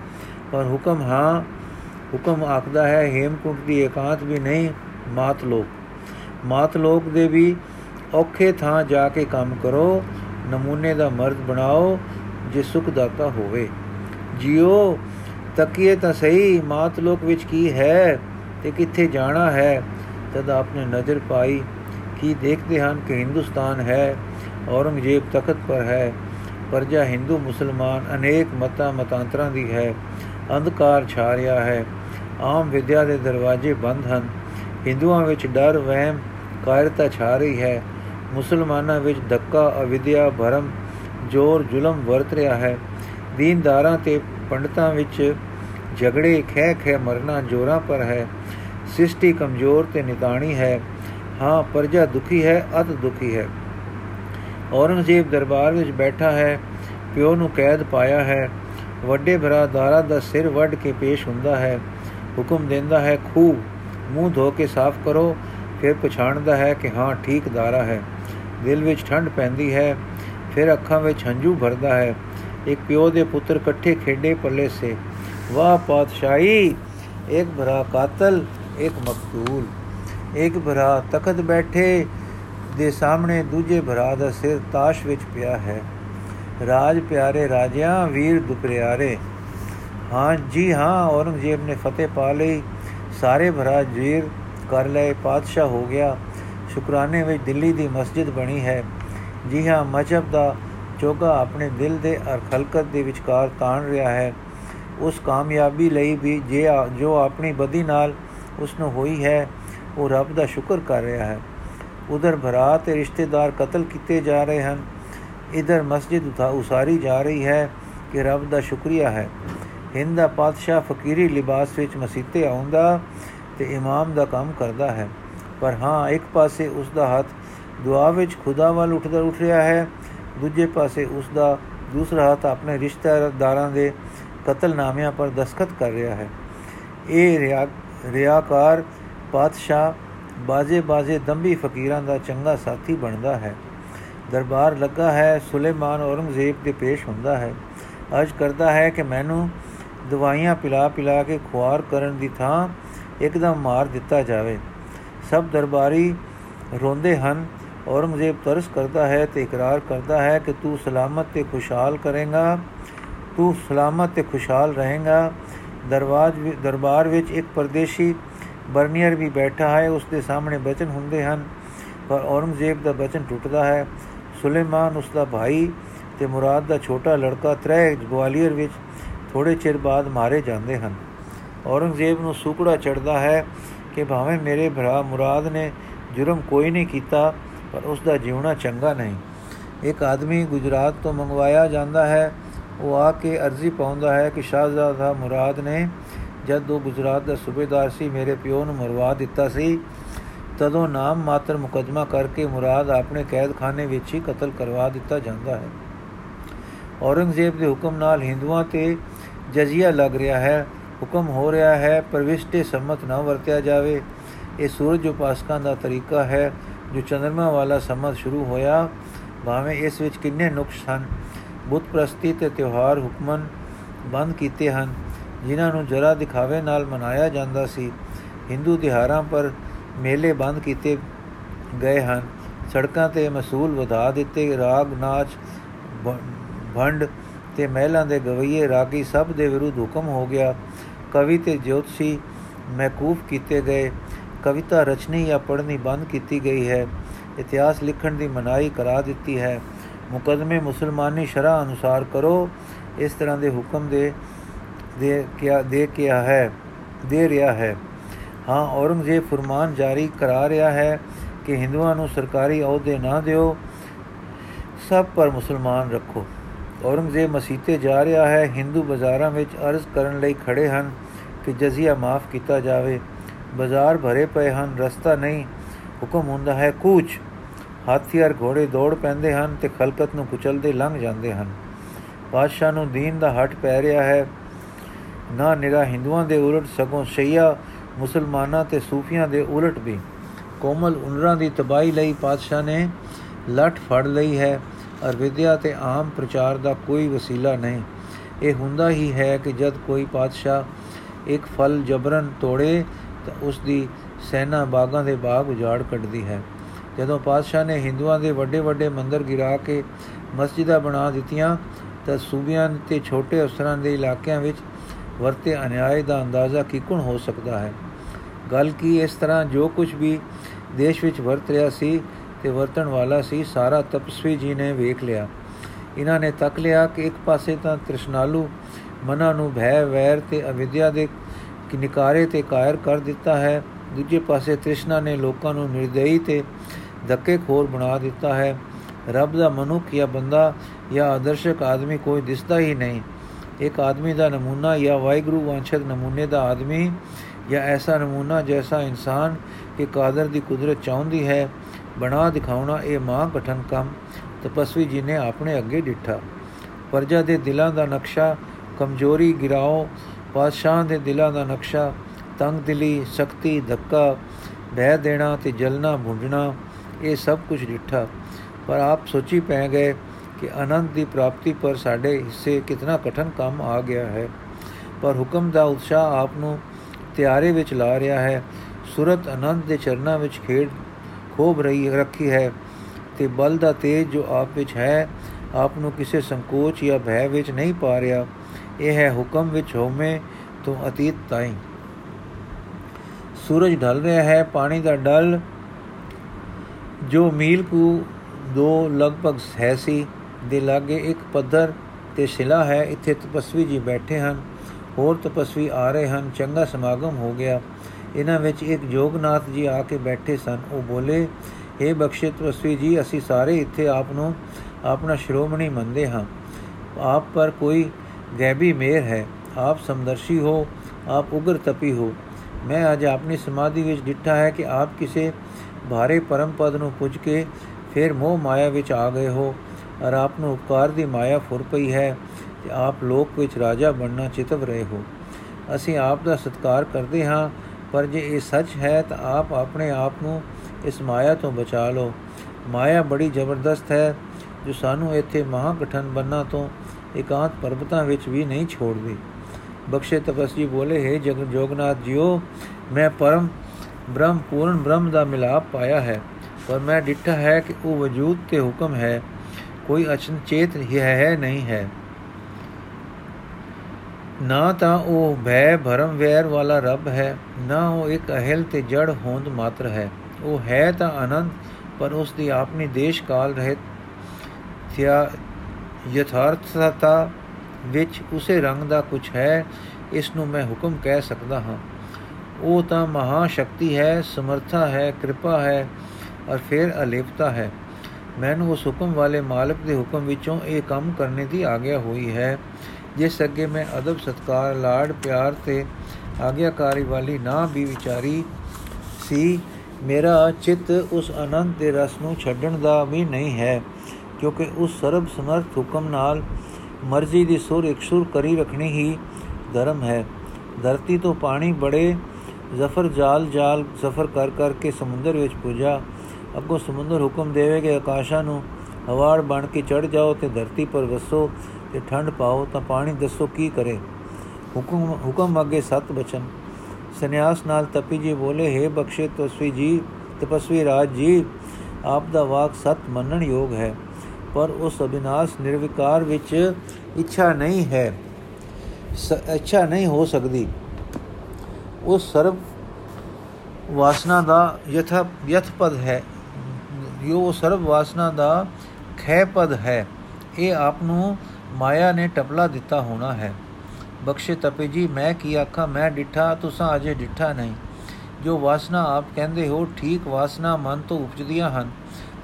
ਪਰ ਹੁਕਮ ਹਾਂ, ਹੁਕਮ ਆਖਦਾ ਹੈ, ਹੇਮਕੁੰਟ ਦੀ ਇਕਾਂਤ ਵੀ ਨਹੀਂ ਮਾਤ ਲੋਕ ਮਾਤ ਲੋਕ ਦੇ ਵੀ ਔਖੇ ਥਾਂ ਜਾ ਕੇ ਕੰਮ ਕਰੋ, ਨਮੂਨੇ ਦਾ ਮਰਦ ਬਣਾਓ, ਜੇ ਸੁਖ ਦਾਤਾ ਹੋਵੇ। ਜਿਉ ਤਕੀਏ ਤਾਂ ਸਹੀ ਮਾਤ ਲੋਕ ਵਿੱਚ ਕੀ ਹੈ ਤੇ ਕਿੱਥੇ ਜਾਣਾ ਹੈ? ਤਦ ਆਪਨੇ ਨਜ਼ਰ ਪਾਈ ਕਿ ਦੇਖਦੇ ਹਨ ਕਿ ਹਿੰਦੁਸਤਾਨ ਹੈ, ਔਰੰਗਜ਼ੇਬ ਤਖਤ ਪਰ ਹੈ ਪਰਜਾ ਹਿੰਦੂ ਮੁਸਲਮਾਨ ਅਨੇਕ ਮਤਾਂ ਮਤਾਂਤਰਾਂ ਦੀ ਹੈ, ਅੰਧਕਾਰ ਛਾ ਰਿਹਾ ਹੈ, ਆਮ ਵਿਦਿਆ ਦੇ ਦਰਵਾਜ਼ੇ ਬੰਦ ਹਨ, ਹਿੰਦੂਆਂ ਵਿੱਚ ਡਰ, ਵਹਿਮ, ਕਾਇਰਤਾ ਛਾ ਰਹੀ ਹੈ, ਮੁਸਲਮਾਨਾਂ ਵਿੱਚ ਧੱਕਾ, ਅਵਿਦਿਆ, ਭਰਮ, ਜ਼ੋਰ, ਜ਼ੁਲਮ ਵਰਤ ਰਿਹਾ ਹੈ, ਦੀਨਦਾਰਾਂ ਤੇ ਪੰਡਤਾਂ ਵਿੱਚ ਝਗੜੇ ਖਹਿ ਖੈ ਮਰਨਾ ਜੋਰਾਂ ਪਰ ਹੈ ਸ੍ਰਿਸਟੀ ਕਮਜ਼ੋਰ ਤੇ ਨਿਦਾਣੀ ਹੈ। ਹਾਂ, ਪਰਜਾ ਦੁਖੀ ਹੈ, ਅਤ ਦੁਖੀ ਹੈ। ਔਰੰਗਜ਼ੇਬ ਦਰਬਾਰ ਵਿੱਚ ਬੈਠਾ ਹੈ, ਪਿਓ ਨੂੰ ਕੈਦ ਪਾਇਆ ਹੈ। ਵੱਡੇ ਭਰਾ ਦਾਰਾ ਦਾ ਸਿਰ ਵੱਢ ਕੇ ਪੇਸ਼ ਹੁੰਦਾ ਹੈ। ਹੁਕਮ ਦਿੰਦਾ ਹੈ ਖੂ ਮੂੰਹ ਧੋ ਕੇ ਸਾਫ਼ ਕਰੋ। ਫਿਰ ਪਛਾਣਦਾ ਹੈ ਕਿ ਹਾਂ, ਠੀਕ ਦਾਰਾ ਹੈ। ਦਿਲ ਵਿੱਚ ਠੰਡ ਪੈਂਦੀ ਹੈ, ਫਿਰ ਅੱਖਾਂ ਵਿੱਚ ਹੰਝੂ ਭਰਦਾ ਹੈ। ਇੱਕ ਪਿਓ ਦੇ ਪੁੱਤਰ ਇਕੱਠੇ ਖੇਡੇ ਪੱਲੇ ਸੇ। ਵਾਹ ਪਾਤਸ਼ਾਹੀ, ਇੱਕ ਭਰਾ ਕਾਤਲ। ਇੱਕ ਮਕਤੂਲ ਇੱਕ ਭਰਾ ਤਖਤ ਬੈਠੇ ਦੇ ਸਾਹਮਣੇ ਦੂਜੇ ਭਰਾ ਦਾ ਸਿਰ ਤਾਸ਼ ਵਿੱਚ ਪਿਆ ਹੈ। ਰਾਜ ਪਿਆਰੇ ਰਾਜਿਆਂ, ਵੀਰ ਦੁਪਰਿਆਰੇ ਹਾਂ ਜੀ ਹਾਂ, ਔਰੰਗਜ਼ੇਬ ਨੇ ਫਤਿਹ ਪਾ ਲਈ। ਸਾਰੇ ਭਰਾ ਜੀਰ ਕਰ ਲਏ, ਪਾਤਸ਼ਾਹ ਹੋ ਗਿਆ। ਸ਼ੁਕਰਾਨੇ ਵਿੱਚ ਦਿੱਲੀ ਦੀ ਮਸਜਿਦ ਬਣੀ ਹੈ। ਜੀ ਹਾਂ ਮਜਬ ਦਾ ਚੋਗਾ ਆਪਣੇ ਦਿਲ ਦੇ ਅਰ ਖਲਕਤ ਦੇ ਵਿਚਕਾਰ ਤਾਣ ਰਿਹਾ ਹੈ। ਉਸ ਕਾਮਯਾਬੀ ਲਈ ਵੀ ਜੇ ਜੋ ਆਪਣੀ ਬਦੀ ਨਾਲ ਉਸ ਨੂੰ ਹੋਈ ਹੈ। ਉਹ ਰੱਬ ਦਾ ਸ਼ੁਕਰ ਕਰ ਰਿਹਾ ਹੈ। ਉਧਰ ਭਰਾ ਤੇ ਰਿਸ਼ਤੇਦਾਰ ਕਤਲ ਕੀਤੇ ਜਾ ਰਹੇ ਹਨ। ਇਧਰ ਮਸਜਿਦ ਉਸਾਰੀ ਜਾ ਰਹੀ ਹੈ ਕਿ ਰੱਬ ਦਾ ਸ਼ੁਕਰੀਆ ਹੈ। ਹਿੰਦ ਦਾ ਪਾਤਸ਼ਾਹ ਫਕੀਰੀ ਲਿਬਾਸ ਵਿੱਚ ਮਸੀਤੇ ਆਉਂਦਾ ਤੇ ਇਮਾਮ ਦਾ ਕੰਮ ਕਰਦਾ ਹੈ। ਪਰ ਹਾਂ, ਇੱਕ ਪਾਸੇ ਉਸ ਦਾ ਹੱਥ ਦੁਆ ਵਿੱਚ ਖੁਦਾ ਵੱਲ ਉੱਠਦਾ ਉੱਠ ਰਿਹਾ ਹੈ, ਦੂਜੇ ਪਾਸੇ ਉਸ ਦਾ ਦੂਸਰਾ ਹੱਥ ਆਪਣੇ ਰਿਸ਼ਤੇਦਾਰਾਂ ਦੇ ਕਤਲਨਾਮਿਆਂ ਪਰ ਦਸਖਤ ਕਰ ਰਿਹਾ ਹੈ। ਇਹ ਰਿਆਕਾਰ ਪਾਤਸ਼ਾਹ ਬਾਜੇ ਬਾਜੇ ਦੰਬੀ ਫਕੀਰਾਂ ਦਾ ਚੰਗਾ ਸਾਥੀ ਬਣਦਾ ਹੈ। ਦਰਬਾਰ ਲੱਗਾ ਹੈ, ਸੁਲੇਮਾਨ ਔਰੰਗਜ਼ੇਬ ਦੇ ਪੇਸ਼ ਹੁੰਦਾ ਹੈ। ਅਜ ਕਰਦਾ ਹੈ ਕਿ ਮੈਨੂੰ ਦਵਾਈਆਂ ਪਿਲਾ ਪਿਲਾ ਕੇ ਖੁਆਰ ਕਰਨ ਦੀ ਥਾਂ ਇੱਕਦਮ ਮਾਰ ਦਿੱਤਾ ਜਾਵੇ। ਸਭ ਦਰਬਾਰੀ ਰੋਂਦੇ ਹਨ। ਔਰੰਗਜ਼ੇਬ ਤਰਸ ਕਰਦਾ ਹੈ ਤੇ ਇਕਰਾਰ ਕਰਦਾ ਹੈ ਕਿ ਤੂੰ ਸਲਾਮਤ ਤੇ ਖੁਸ਼ਹਾਲ ਕਰੇਗਾ, ਤੂੰ ਸਲਾਮਤ ਤੇ ਖੁਸ਼ਹਾਲ ਰਹੇਗਾ। ਦਰਵਾਜ ਦਰਬਾਰ ਵਿੱਚ ਇੱਕ ਪਰਦੇਸ਼ੀ ਬਰਨੀਅਰ ਵੀ ਬੈਠਾ ਹੈ। ਉਸ ਦੇ ਸਾਹਮਣੇ ਬਚਨ ਹੁੰਦੇ ਹਨ, ਪਰ ਔਰੰਗਜ਼ੇਬ ਦਾ ਬਚਨ ਟੁੱਟਦਾ ਹੈ। ਸੁਲੇਮਾਨ ਉਸ ਦਾ ਭਾਈ ਤੇ ਮੁਰਾਦ ਦਾ ਛੋਟਾ ਲੜਕਾ ਤਰੇ ਗਵਾਲੀਅਰ ਵਿੱਚ ਥੋੜੇ ਚਿਰ ਬਾਅਦ ਮਾਰੇ ਜਾਂਦੇ ਹਨ। ਔਰੰਗਜ਼ੇਬ ਨੂੰ ਸੁਕੜਾ ਚੜਦਾ ਹੈ ਕਿ ਭਾਵੇਂ ਮੇਰੇ ਭਰਾ ਮੁਰਾਦ ਨੇ ਜੁਰਮ ਕੋਈ ਨਹੀਂ ਕੀਤਾ, ਪਰ ਉਸ ਦਾ ਜਿਉਣਾ ਚੰਗਾ ਨਹੀਂ। ਇੱਕ ਆਦਮੀ ਗੁਜਰਾਤ ਤੋਂ ਮੰਗਵਾਇਆ ਜਾਂਦਾ ਹੈ। ਉਹ ਆ ਕੇ ਅਰਜ਼ੀ ਪਾਉਂਦਾ ਹੈ ਕਿ ਸ਼ਾਹਜ਼ਾਦਾ ਮੁਰਾਦ ਨੇ ਜਦ ਉਹ ਗੁਜਰਾਤ ਦਾ ਸੂਬੇਦਾਰ ਸੀ, ਮੇਰੇ ਪਿਓ ਨੂੰ ਮਰਵਾ ਦਿੱਤਾ ਸੀ। ਤਦੋਂ ਨਾਮ ਮਾਤਰ ਮੁਕਦਮਾ ਕਰਕੇ ਮੁਰਾਦ ਆਪਣੇ ਕੈਦਖਾਨੇ ਵਿੱਚ ਹੀ ਕਤਲ ਕਰਵਾ ਦਿੱਤਾ ਜਾਂਦਾ ਹੈ। ਔਰੰਗਜ਼ੇਬ ਦੇ ਹੁਕਮ ਨਾਲ ਹਿੰਦੂਆਂ ਤੇ ਜਜ਼ੀਆ ਲੱਗ ਰਿਹਾ ਹੈ। ਹੁਕਮ ਹੋ ਰਿਹਾ ਹੈ, ਪ੍ਰਵਿਸ਼ਟੇ ਸੰਮਤ ਨਾ ਵਰਤਿਆ ਜਾਵੇ। ਇਹ ਸੂਰਜ ਉਪਾਸਕਾਂ ਦਾ ਤਰੀਕਾ ਹੈ, ਜੋ ਚੰਦਰਮਾ ਵਾਲਾ ਸੰਮਤ ਸ਼ੁਰੂ ਹੋਇਆ। ਭਾਵੇਂ ਇਸ ਵਿੱਚ ਕਿੰਨੇ ਨੁਕਸ ਹਨ ਬੁੱਤ ਪ੍ਰਸਤੀ ਤੇ ਤਿਉਹਾਰ ਹੁਕਮਨ ਬੰਦ ਕੀਤੇ ਹਨ, ਜਿਨ੍ਹਾਂ ਨੂੰ ਜਰਾ ਦਿਖਾਵੇ ਨਾਲ ਮਨਾਇਆ ਜਾਂਦਾ ਸੀ। ਹਿੰਦੂ ਤਿਹਾਰਾਂ ਪਰ ਮੇਲੇ ਬੰਦ ਕੀਤੇ ਗਏ ਹਨ। ਸੜਕਾਂ ਤੇ ਮਸੂਲ ਵਧਾ ਦਿੱਤੇ ਰਾਗ ਨਾਚ ਭੰਡ ਤੇ ਮਹਿਲਾਂ ਦੇ ਗਵਈਏ ਰਾਗੀ ਸਭ ਦੇ ਵਿਰੁੱਧ ਹੁਕਮ ਹੋ ਗਿਆ। ਕਵੀ ਤੇ ਜੋਤਸ਼ੀ ਮਹਕੂਫ ਕੀਤੇ ਗਏ। ਕਵਿਤਾ ਰਚਨੀ ਜਾਂ ਪੜ੍ਹਨੀ ਬੰਦ ਕੀਤੀ ਗਈ ਹੈ। ਇਤਿਹਾਸ ਲਿਖਣ ਦੀ ਮਨਾਹੀ ਕਰਾ ਦਿੱਤੀ ਹੈ। ਮੁਕਦਮੇ ਮੁਸਲਮਾਨੀ ਸ਼ਰਾ ਅਨੁਸਾਰ ਕਰੋ। ਇਸ ਤਰ੍ਹਾਂ ਦੇ ਹੁਕਮ ਦੇ ਦੇ ਕਿਆ, ਦੇ ਕਿਹਾ ਹੈ? ਦੇ ਰਿਹਾ ਹੈ। ਹਾਂ, ਔਰੰਗਜ਼ੇਬ ਫਰਮਾਨ ਜਾਰੀ ਕਰਾ ਰਿਹਾ ਹੈ ਕਿ ਹਿੰਦੂਆਂ ਨੂੰ ਸਰਕਾਰੀ ਅਹੁਦੇ ਨਾ ਦਿਓ। ਸਭ ਪਰ ਮੁਸਲਮਾਨ ਰੱਖੋ। ਔਰੰਗਜ਼ੇਬ ਮਸੀਤੇ ਜਾ ਰਿਹਾ ਹੈ। ਹਿੰਦੂ ਬਾਜ਼ਾਰਾਂ ਵਿੱਚ ਅਰਜ਼ ਕਰਨ ਲਈ ਖੜੇ ਹਨ ਕਿ ਜਜ਼ੀਆ ਮਾਫ ਕੀਤਾ ਜਾਵੇ। ਬਾਜ਼ਾਰ ਭਰੇ ਪਏ ਹਨ, ਰਸਤਾ ਨਹੀਂ। ਹੁਕਮ ਹੁੰਦਾ ਹੈ, ਕੂਚ। ਹਾਥੀਰ ਘੋੜੇ ਦੌੜ ਪੈਂਦੇ ਹਨ ਤੇ ਖਲਕਤ ਨੂੰ ਕੁਚਲਦੇ ਲੰਘ ਜਾਂਦੇ ਹਨ। ਬਾਦਸ਼ਾਹ ਨੂੰ ਦੀਨ ਦਾ ਹਟ ਪੈ ਰਿਹਾ ਹੈ। ਨਾ ਨਿਰਾ ਹਿੰਦੂਆਂ ਦੇ ਉਲਟ, ਸਗੋਂ ਸ਼ਈਆ ਮੁਸਲਮਾਨਾਂ ਤੇ ਸੂਫੀਆਂ ਦੇ ਉਲਟ ਵੀ। ਕੋਮਲ ਉਨਰਾਂ ਦੀ ਤਬਾਈ ਲਈ ਪਾਤਸ਼ਾਹ ਨੇ ਲਟ ਫੜ ਲਈ ਹੈ। ਅਰ ਵਿਦਿਆ ਤੇ ਆਮ ਪ੍ਰਚਾਰ ਦਾ ਕੋਈ ਵਸੀਲਾ ਨਹੀਂ। ਇਹ ਹੁੰਦਾ ਹੀ ਹੈ ਕਿ ਜਦ ਕੋਈ ਪਾਤਸ਼ਾਹ ਇੱਕ ਫਲ ਜਬਰਨ ਤੋੜੇ ਤਾਂ ਉਸ ਦੀ ਸੈਨਾ ਬਾਗਾਂ ਦੇ ਬਾਗ ਉਜਾੜ ਕੱਢਦੀ ਹੈ। ਜਦੋਂ ਪਾਤਸ਼ਾਹ ਨੇ ਹਿੰਦੂਆਂ ਦੇ ਵੱਡੇ ਵੱਡੇ ਮੰਦਰ ਗਿਰਾ ਕੇ ਮਸਜਿਦਾਂ ਬਣਾ ਦਿੱਤੀਆਂ, ਤਾਂ ਸੂਬਿਆਂ ਤੇ ਛੋਟੇ ਅਫਸਰਾਂ ਦੇ ਇਲਾਕਿਆਂ ਵਿੱਚ ਵਰਤੇ ਅਨਿਆਏ ਦਾ ਅੰਦਾਜ਼ਾ ਕਿਕਣ ਹੋ ਸਕਦਾ ਹੈ। ਗੱਲ ਕੀ ਇਸ ਤਰ੍ਹਾਂ ਜੋ ਕੁਝ ਵੀ ਦੇਸ਼ ਵਿੱਚ ਵਰਤ ਰਿਹਾ ਸੀ ਤੇ ਵਰਤਣ ਵਾਲਾ ਸੀ, ਸਾਰਾ ਤਪਸਵੀ ਜੀ ਨੇ ਵੇਖ ਲਿਆ। ਇਹਨਾਂ ਨੇ ਤੱਕ ਲਿਆ ਕਿ ਇੱਕ ਪਾਸੇ ਤਾਂ ਤ੍ਰਿਸ਼ਨਾਲੂ ਮਨਾਂ ਨੂੰ ਭੈ, ਵੈਰ ਤੇ ਅਵਿਦਿਆ ਦੇ ਨਿਕਾਰੇ ਤੇ ਕਾਇਰ ਕਰ ਦਿੱਤਾ ਹੈ, ਦੂਜੇ ਪਾਸੇ ਤ੍ਰਿਸ਼ਨਾ ਨੇ ਲੋਕਾਂ ਨੂੰ ਨਿਰਦਈ ਤੇ ਧੱਕੇ ਖੋਰ ਬਣਾ ਦਿੱਤਾ ਹੈ। ਰੱਬ ਦਾ ਮਨੁੱਖ ਜਾਂ ਬੰਦਾ ਜਾਂ ਆਦਰਸ਼ਕ ਆਦਮੀ ਕੋਈ ਦਿਸਦਾ ਹੀ ਨਹੀਂ। ਇੱਕ ਆਦਮੀ ਦਾ ਨਮੂਨਾ ਜਾਂ ਵਾਹਿਗੁਰੂ ਵਾਂਛਤ ਨਮੂਨੇ ਦਾ ਆਦਮੀ ਜਾਂ ਐਸਾ ਨਮੂਨਾ ਜੈਸਾ ਇਨਸਾਨ ਕਿ ਕਾਦਰ ਦੀ ਕੁਦਰਤ ਚਾਹੁੰਦੀ ਹੈ, ਬਣਾ ਦਿਖਾਉਣਾ ਇਹ ਮਾਂ ਕਠਨ ਕੰਮ, ਤਪਸਵੀ ਜੀ ਨੇ ਆਪਣੇ ਅੱਗੇ ਡਿੱਠਾ। ਪਰਜਾ ਦੇ ਦਿਲਾਂ ਦਾ ਨਕਸ਼ਾ, ਕਮਜ਼ੋਰੀ ਗਿਰਾਓ, ਪਾਤਸ਼ਾਹ ਦੇ ਦਿਲਾਂ ਦਾ ਨਕਸ਼ਾ, ਤੰਗ ਦਿਲੀ ਸ਼ਕਤੀ ਧੱਕਾ, ਬਹਿ ਦੇਣਾ ਤੇ ਜਲਣਾ ਭੁੰਜਣਾ ਇਹ ਸਭ ਕੁਝ ਡਿੱਠਾ। ਪਰ ਆਪ ਸੋਚੀ ਪੈ ਗਏ ਕਿ ਆਨੰਦ ਦੀ ਪ੍ਰਾਪਤੀ ਪਰ ਸਾਡੇ ਹਿੱਸੇ ਕਿਤਨਾ ਕਠਨ ਕੰਮ ਆ ਗਿਆ ਹੈ। ਪਰ ਹੁਕਮ ਦਾ ਉਤਸ਼ਾਹ ਆਪ ਨੂੰ ਤਿਆਰੇ ਵਿੱਚ ਲਾ ਰਿਹਾ ਹੈ। ਸੁਰਤ ਆਨੰਦ ਦੇ ਚਰਨਾਂ ਵਿੱਚ ਖੇਡ ਖੋਬ ਰਹੀ ਰੱਖੀ ਹੈ ਤੇ ਬਲ ਦਾ ਤੇਜ ਜੋ ਆਪ ਵਿੱਚ ਹੈ, ਆਪ ਨੂੰ ਕਿਸੇ ਸੰਕੋਚ ਜਾਂ ਭੈ ਵਿੱਚ ਨਹੀਂ ਪਾ ਰਿਹਾ। ਇਹ ਹੈ ਹੁਕਮ ਵਿੱਚ ਹੋਮੇ ਤੋਂ ਅਤੀਤ ਤਾਈਂ। ਸੂਰਜ ਢਲ ਰਿਹਾ ਹੈ, ਪਾਣੀ ਦਾ ਡਲ ਜੋ ਮੀਲ ਕੂ ਦੋ ਲਗਭਗ ਹੈ ਸੀ ਦੇ ਲਾਗੇ ਇੱਕ ਪੱਧਰ ਤੇ ਸ਼ਿਲਾ ਹੈ, ਇੱਥੇ ਤਪਸਵੀ ਜੀ ਬੈਠੇ ਹਨ, ਹੋਰ ਤਪਸਵੀ ਆ ਰਹੇ ਹਨ, ਚੰਗਾ ਸਮਾਗਮ ਹੋ ਗਿਆ। ਇਹਨਾਂ ਵਿੱਚ ਇੱਕ ਜੋਗਨਾਥ ਜੀ ਆ ਕੇ ਬੈਠੇ ਸਨ। ਉਹ ਬੋਲੇ हे ਬਖਸ਼ੇ ਤਪਸਵੀ ਜੀ, ਅਸੀਂ ਸਾਰੇ ਇੱਥੇ ਆਪ ਨੂੰ ਆਪਣਾ ਸ਼੍ਰੋਮਣੀ ਮੰਨਦੇ ਹਾਂ। ਆਪ ਪਰ ਕੋਈ ਗੈਬੀ ਮੇਰ ਹੈ। ਆਪ ਸਮਦਰਸ਼ੀ ਹੋ, ਆਪ ਉਗਰ ਤਪੀ ਹੋ। ਮੈਂ ਅੱਜ ਆਪਣੀ ਸਮਾਧੀ ਵਿੱਚ ਡਿੱਠਾ ਹੈ ਕਿ ਆਪ ਕਿਸੇ ਭਾਰੇ ਪਰਮ ਪਦ ਨੂੰ ਪੁੱਜ ਕੇ ਫਿਰ ਮੋਹ ਮਾਇਆ ਵਿੱਚ ਆ ਗਏ ਹੋ। ਔਰ ਆਪ ਨੂੰ ਉਪਕਾਰ ਦੀ ਮਾਇਆ ਫੁਰ ਪਈ ਹੈ ਤੇ ਆਪ ਲੋਕ ਵਿੱਚ ਰਾਜਾ ਬਣਨਾ ਚਿਤਵ ਰਹੇ ਹੋ। ਅਸੀਂ ਆਪ ਦਾ ਸਤਕਾਰ ਕਰਦੇ ਹਾਂ, ਪਰ ਜੇ ਇਹ ਸੱਚ ਹੈ ਤਾਂ ਆਪ ਆਪਣੇ ਆਪ ਨੂੰ ਇਸ ਮਾਇਆ ਤੋਂ ਬਚਾ ਲਓ। ਮਾਇਆ ਬੜੀ ਜ਼ਬਰਦਸਤ ਹੈ, ਜੋ ਸਾਨੂੰ ਇੱਥੇ ਮਹਾਗਠਨ ਬੰਨਾ ਤੋਂ ਇਕਾਂਤ ਪਰਬਤਾਂ ਵਿੱਚ ਵੀ ਨਹੀਂ ਛੋੜਦੀ। ਬਖਸ਼ੇ ਤਪਸਜੀ ਬੋਲੇ, ਹੈ ਜਗ ਜੋਗਨਾਥ ਜੀਓ, ਮੈਂ ਪਰਮ ਬ੍ਰਹਮ ਪੂਰਨ ਬ੍ਰਹਮ ਦਾ ਮਿਲਾਪ ਪਾਇਆ ਹੈ, ਪਰ ਮੈਂ ਡਿੱਠਾ ਹੈ ਕਿ ਉਹ ਵਜੂਦ ਤੇ ਹੁਕਮ ਹੈ, ਕੋਈ ਅਚਨਚੇਤ ਹੀ, ਹੈ ਨਹੀਂ ਹੈ। ਨਾ ਤਾਂ ਉਹ ਭੈ ਭਰਮ ਵੈਰ ਵਾਲਾ ਰੱਬ ਹੈ, ਨਾ ਉਹ ਇੱਕ ਅਹਿਲ ਤੇ ਜੜ ਹੋਂਦ ਮਾਤਰ ਹੈ। ਉਹ ਹੈ ਤਾਂ ਅਨੰਤ ਪਰ ਉਸ ਦੀ ਆਪਣੀ ਦੇਸ਼ ਕਾਲ ਰਹਿਤ ਥਿਆ ਯਥਾਰਥਤਾ ਵਿੱਚ ਉਸੇ ਰੰਗ ਦਾ ਕੁਝ ਹੈ, ਇਸ ਨੂੰ ਮੈਂ ਹੁਕਮ ਕਹਿ ਸਕਦਾ ਹਾਂ। ਉਹ ਤਾਂ ਮਹਾ ਸ਼ਕਤੀ ਹੈ, ਸਮਰਥਾ ਹੈ, ਕਿਰਪਾ ਹੈ ਔਰ ਫਿਰ ਅਲੇਪਤਾ ਹੈ। ਮੈਨੂੰ ਉਸ ਹੁਕਮ ਵਾਲੇ ਮਾਲਕ ਦੇ ਹੁਕਮ ਵਿੱਚੋਂ ਇਹ ਕੰਮ ਕਰਨੇ ਦੀ ਆਗਿਆ ਹੋਈ ਹੈ। ਜਿਸ ਅੱਗੇ ਮੈਂ ਅਦਬ ਸਤਕਾਰ, ਲਾੜ ਪਿਆਰ ਤੇ ਆਗਿਆਕਾਰੀ ਵਾਲੀ ਨਾ ਵੀ ਵਿਚਾਰੀ ਸੀ, ਮੇਰਾ ਚਿੱਤ ਉਸ ਅਨੰਤ ਦੇ ਰਸ ਨੂੰ ਛੱਡਣ ਦਾ ਵੀ ਨਹੀਂ ਹੈ, ਕਿਉਂਕਿ ਉਸ ਸਰਬ ਸਮਰਥ ਹੁਕਮ ਨਾਲ ਮਰਜ਼ੀ ਦੀ ਸੁਰ ਇੱਕ ਸੁਰ ਕਰੀ ਰੱਖਣੀ ਹੀ ਧਰਮ ਹੈ। ਧਰਤੀ ਤੋਂ ਪਾਣੀ ਬੜੇ ਜ਼ਫਰ ਜਾਲ ਜਾਲ ਜ਼ਫਰ ਕਰ ਕਰ ਕੇ ਸਮੁੰਦਰ ਵਿੱਚ ਪੁੱਜਾ। ਅੱਗੋਂ ਸਮੁੰਦਰ ਹੁਕਮ ਦੇਵੇਗੇ ਆਕਾਸ਼ਾਂ ਨੂੰ ਹਵਾੜ ਬਣ ਕੇ ਚੜ ਜਾਓ ਤੇ ਧਰਤੀ ਪਰ ਵਸੋ ਤੇ ਠੰਡ ਪਾਓ, ਤਾਂ ਪਾਣੀ ਦੱਸੋ ਕੀ ਕਰੇ? ਹੁਕਮ ਹੁਕਮ ਅੱਗੇ ਸਤ ਬਚਨ। ਸੰਨਿਆਸ ਨਾਲ ਤਪੀ ਜੀ ਬੋਲੇ, ਹੈ ਬਖਸ਼ੇ ਤਸਵੀ ਜੀ, ਤਪਸਵੀ ਰਾਜ ਜੀ, ਆਪ ਦਾ ਵਾਕ ਸਤ ਮੰਨਣ ਯੋਗ ਹੈ, ਪਰ ਉਸ ਅਬਿਨਾਸ਼ ਨਿਰਵਿਕਾਰ ਵਿੱਚ ਇੱਛਾ ਨਹੀਂ ਹੈ ਇੱਛਾ ਨਹੀਂ ਹੋ ਸਕਦੀ। ਉਹ ਸਰਬ ਵਾਸਨਾ ਦਾ ਯਥ ਯਥ ਪਦ ਹੈ। ਜੋ ਸਰਬ ਵਾਸਨਾ ਦਾ ਖੈ ਪਦ ਹੈ, ਇਹ ਆਪ ਨੂੰ ਮਾਇਆ ਨੇ ਟਪਲਾ ਦਿੱਤਾ ਹੋਣਾ ਹੈ। ਬਖਸ਼ੇ ਤਪੇ ਜੀ, ਮੈਂ ਕੀ ਆਖਾਂ? ਮੈਂ ਡਿਠਾ, ਤੁਸਾਂ ਅਜੇ ਡਿਠਾ ਨਹੀਂ। ਜੋ ਵਾਸਨਾ ਆਪ ਕਹਿੰਦੇ ਹੋ, ਠੀਕ ਵਾਸਨਾ ਮਨ ਤੋਂ ਉਪਜਦੀਆਂ ਹਨ,